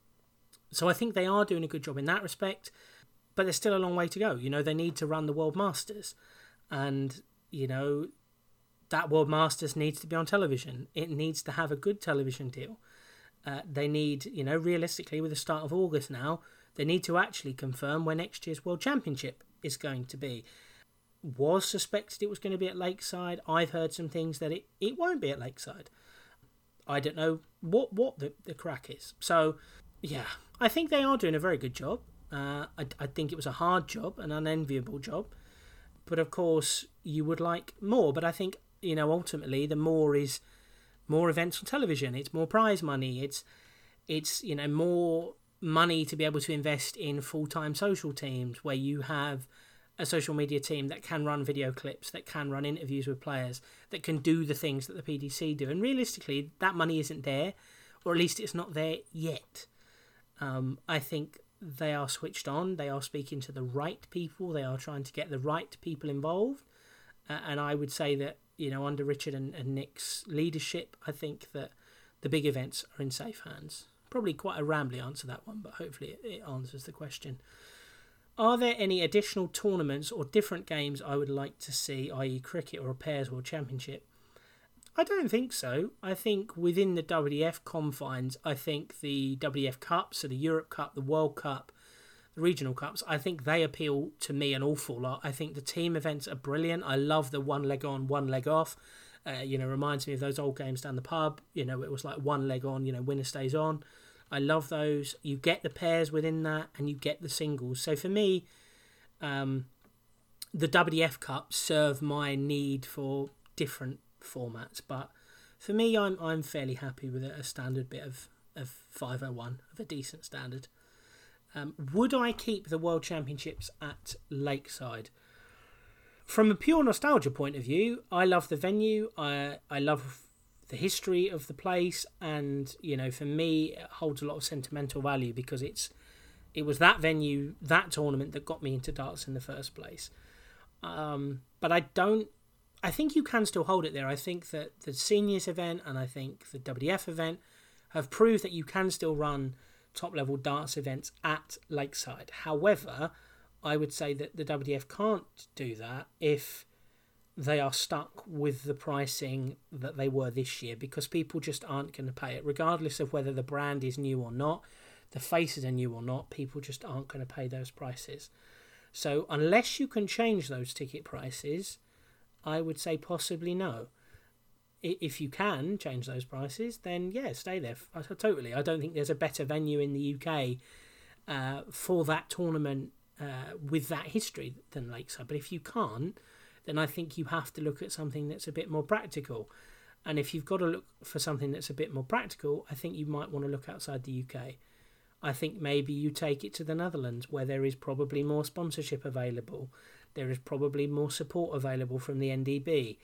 [SPEAKER 1] So I think they are doing a good job in that respect, but there's still a long way to go. You know, they need to run the World Masters, and you know, that World Masters needs to be on television. It needs to have a good television deal. Uh, they need, you know, realistically, with the start of August now, they need to actually confirm where next year's World Championship is going to be. Was suspected it was going to be at Lakeside. I've heard some things that it, it won't be at Lakeside. I don't know what what the, the crack is. So, yeah, I think they are doing a very good job. Uh, I, I think it was a hard job, an unenviable job. But of course, you would like more. But I think, you know, ultimately, the more is more events on television. It's more prize money. It's, it's you know, more money to be able to invest in full time social teams where you have a social media team that can run video clips, that can run interviews with players, that can do the things that the PDC do. And realistically, that money isn't there, or at least it's not there yet. Um, I think they are switched on, they are speaking to the right people, they are trying to get the right people involved. Uh, and I would say that, you know, under Richard and, and Nick's leadership, I think that the big events are in safe hands. Probably quite a rambly answer that one, but hopefully it, answers the question. Are there any additional tournaments or different games I would like to see, i.e., cricket or a pairs world championship? I don't think so. I think within the WDF confines, I think the WDF Cup, so the Europe Cup, the World Cup, the regional cups, I think they appeal to me an awful lot. I think the team events are brilliant. I love the one leg on, one leg off. Uh, you know, reminds me of those old games down the pub. You know, it was like one leg on, you know, winner stays on. I love those. You get the pairs within that, and you get the singles. So for me, um, the WDF Cups serve my need for different formats, but for me, I'm I'm fairly happy with it, a standard bit of of 501 of a decent standard. Um, would I keep the World Championships at Lakeside? From a pure nostalgia point of view, I love the venue. I I love the history of the place, and you know, for me, it holds a lot of sentimental value because it's it was that venue, that tournament that got me into darts in the first place. Um, but I don't. I think you can still hold it there. I think that the seniors event and I think the WDF event have proved that you can still run top level darts events at Lakeside. However, I would say that the WDF can't do that if they are stuck with the pricing that they were this year because people just aren't going to pay it, regardless of whether the brand is new or not, the faces are new or not, people just aren't going to pay those prices. So, unless you can change those ticket prices, I would say possibly no. If you can change those prices, then yeah, stay there. Totally. I don't think there's a better venue in the UK uh, for that tournament uh, with that history than Lakeside. But if you can't, then I think you have to look at something that's a bit more practical. And if you've got to look for something that's a bit more practical, I think you might want to look outside the UK. I think maybe you take it to the Netherlands where there is probably more sponsorship available. There is probably more support available from the NDB.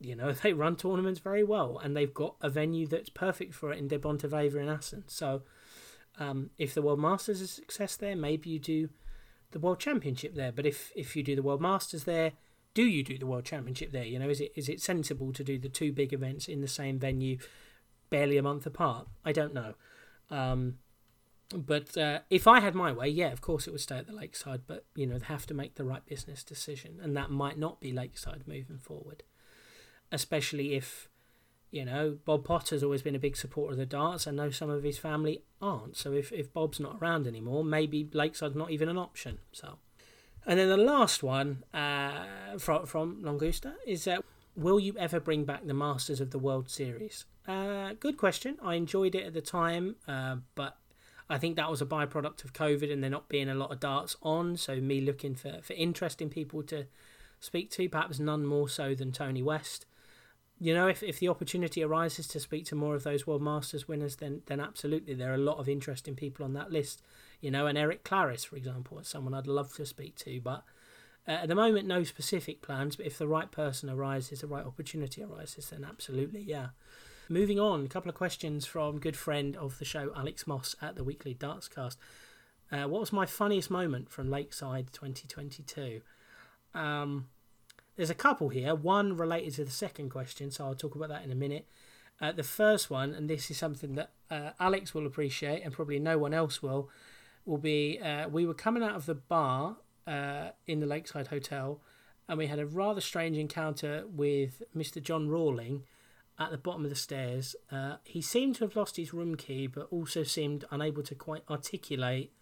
[SPEAKER 1] You know, they run tournaments very well and they've got a venue that's perfect for it in De Bonte Wever in Assen. So um, if the World Masters is a success there, maybe you do the World Championship there. But if, if you do the World Masters there, do you do the World Championship there? You know, is it is it sensible to do the two big events in the same venue, barely a month apart? I don't know. Um, but uh, if I had my way, yeah, of course it would stay at the Lakeside. But you know, they have to make the right business decision, and that might not be Lakeside moving forward. Especially if, you know, Bob Potter's always been a big supporter of the darts. I know some of his family aren't. So if if Bob's not around anymore, maybe Lakeside's not even an option. So, and then the last one uh, from from Longusta is uh, Will you ever bring back the Masters of the World Series? Uh, good question. I enjoyed it at the time, uh, but I think that was a byproduct of COVID and there not being a lot of darts on. So me looking for, for interesting people to speak to, perhaps none more so than Tony West. You know, if, if the opportunity arises to speak to more of those World Masters winners, then then absolutely there are a lot of interesting people on that list. You know, and Eric Claris, for example, is someone I'd love to speak to. But uh, at the moment, no specific plans. But if the right person arises, the right opportunity arises, then absolutely, yeah. Moving on, a couple of questions from good friend of the show, Alex Moss at the Weekly Darts Cast. Uh, what was my funniest moment from Lakeside 2022? Um, there's a couple here. One related to the second question, so I'll talk about that in a minute. Uh, the first one, and this is something that uh, Alex will appreciate, and probably no one else will, will be uh, we were coming out of the bar uh, in the Lakeside Hotel, and we had a rather strange encounter with Mr. John Rawling at the bottom of the stairs. Uh, he seemed to have lost his room key, but also seemed unable to quite articulate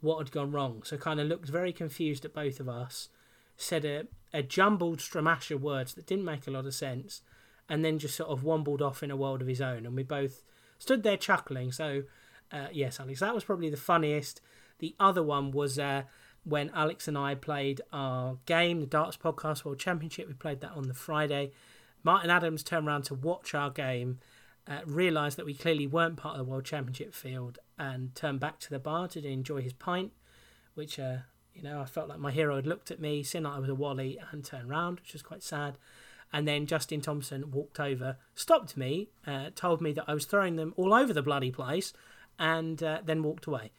[SPEAKER 1] what had gone wrong. So kind of looked very confused at both of us. Said a, a jumbled stramash of words that didn't make a lot of sense, and then just sort of wombled off in a world of his own. And we both stood there chuckling. So uh, yes, Alex, that was probably the funniest. The other one was uh, when Alex and I played our game, the Darts Podcast World Championship. We played that on the Friday Martin Adams turned around to watch our game, uh, realised that we clearly weren't part of the World Championship field, and turned back to the bar to enjoy his pint, which, uh, you know, I felt like my hero had looked at me, seen that I was a wally, and turned around, which was quite sad. And then Justin Thompson walked over, stopped me, uh, told me that I was throwing them all over the bloody place, and uh, then walked away.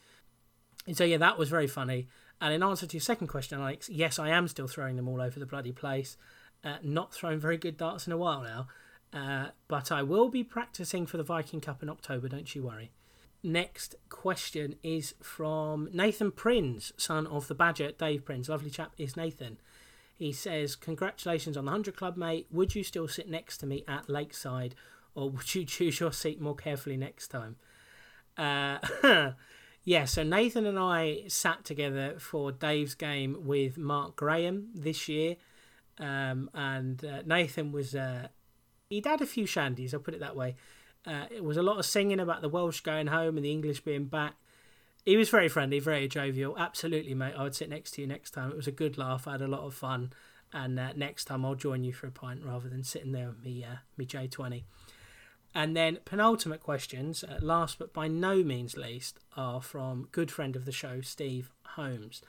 [SPEAKER 1] And so, yeah, that was very funny. And in answer to your second question, Alex, yes, I am still throwing them all over the bloody place. Uh, not thrown very good darts in a while now, uh, but I will be practicing for the Viking Cup in October, don't you worry. Next question is from Nathan Prinz, son of the Badger, Dave Prinz. Lovely chap is Nathan. He says, Congratulations on the 100 Club, mate. Would you still sit next to me at Lakeside, or would you choose your seat more carefully next time? Uh, yeah, so Nathan and I sat together for Dave's game with Mark Graham this year. Um, and uh, Nathan was uh, he'd had a few shandies, I'll put it that way. Uh, it was a lot of singing about the Welsh going home and the English being back. He was very friendly, very jovial. Absolutely, mate. I would sit next to you next time. It was a good laugh. I had a lot of fun. And uh, next time I'll join you for a pint rather than sitting there with me, uh, me J20. And then penultimate questions, uh, last but by no means least, are from good friend of the show, Steve Holmes.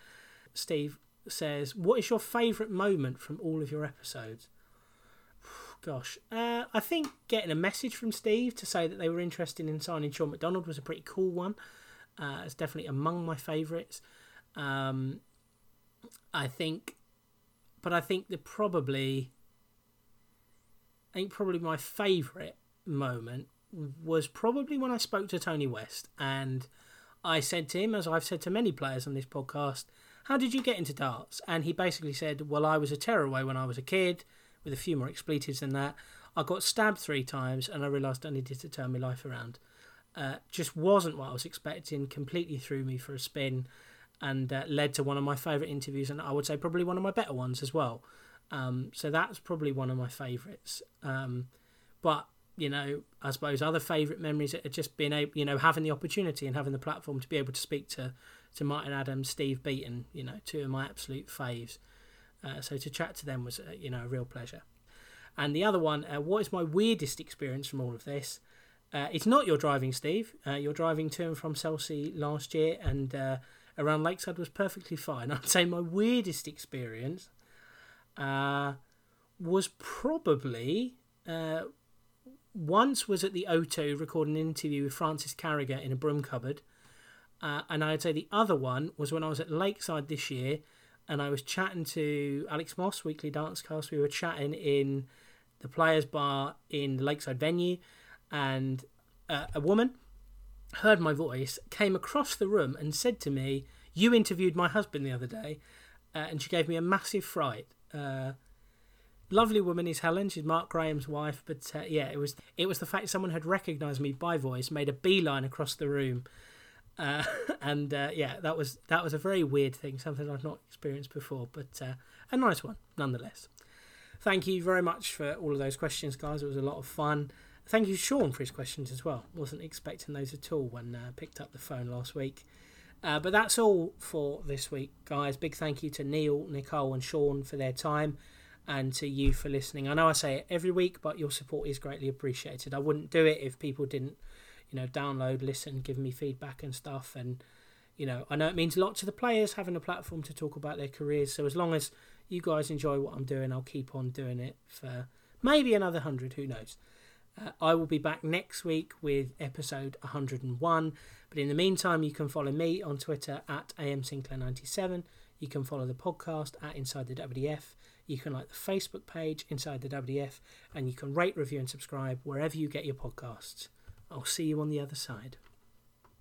[SPEAKER 1] Steve says, "What is your favourite moment from all of your episodes?" Gosh, uh, I think getting a message from Steve to say that they were interested in signing Sean McDonald was a pretty cool one. Uh, it's definitely among my favourites. Um, I think, but I think that probably, I think probably my favourite moment was probably when I spoke to Tony West and I said to him, as I've said to many players on this podcast, how did you get into darts? And he basically said, well, I was a tearaway when I was a kid, with a few more expletives than that. I got stabbed three times and I realised I needed to turn my life around. Uh, just wasn't what I was expecting, completely threw me for a spin and uh, led to one of my favourite interviews, and I would say probably one of my better ones as well. Um, so that's probably one of my favourites. Um, but you know, I suppose other favourite memories are just being able, you know, having the opportunity and having the platform to be able to speak to, to Martin Adams, Steve Beaton, you know, two of my absolute faves. Uh, so to chat to them was, uh, you know, a real pleasure. And the other one, uh, what is my weirdest experience from all of this? Uh, it's not your driving, Steve. Uh, your driving to and from Chelsea last year and uh, around Lakeside was perfectly fine. I'd say my weirdest experience was probably once was at the O2 recording an interview with Francis Carragher in a broom cupboard. Uh, and I'd say the other one was when I was at Lakeside this year and I was chatting to Alex Moss, Weekly Darts Cast. We were chatting in the Players Bar in the Lakeside venue, and uh, a woman heard my voice, came across the room, and said to me, You interviewed my husband the other day. Uh, and she gave me a massive fright. Uh, lovely woman is Helen. She's Mark Graham's wife. But uh, yeah, it was it was the fact someone had recognised me by voice, made a beeline across the room, uh, and uh, yeah, that was that was a very weird thing, something I've not experienced before, but uh, a nice one nonetheless. Thank you very much for all of those questions, guys. It was a lot of fun. Thank you, Sean, for his questions as well. Wasn't expecting those at all when I uh, picked up the phone last week. Uh, but that's all for this week, guys. Big thank you to Neil, Nicole, and Sean for their time and to you for listening. I know I say it every week, but your support is greatly appreciated. I wouldn't do it if people didn't, you know, download, listen, give me feedback and stuff. And, you know, I know it means a lot to the players having a platform to talk about their careers. So as long as you guys enjoy what I'm doing, I'll keep on doing it for maybe another 100, who knows. Uh, I will be back next week with episode 101. But in the meantime, you can follow me on Twitter at amsinclair97. You can follow the podcast at Inside the WDF. You can like the Facebook page inside the WDF, and you can rate, review, and subscribe wherever you get your podcasts. I'll see you on the other side.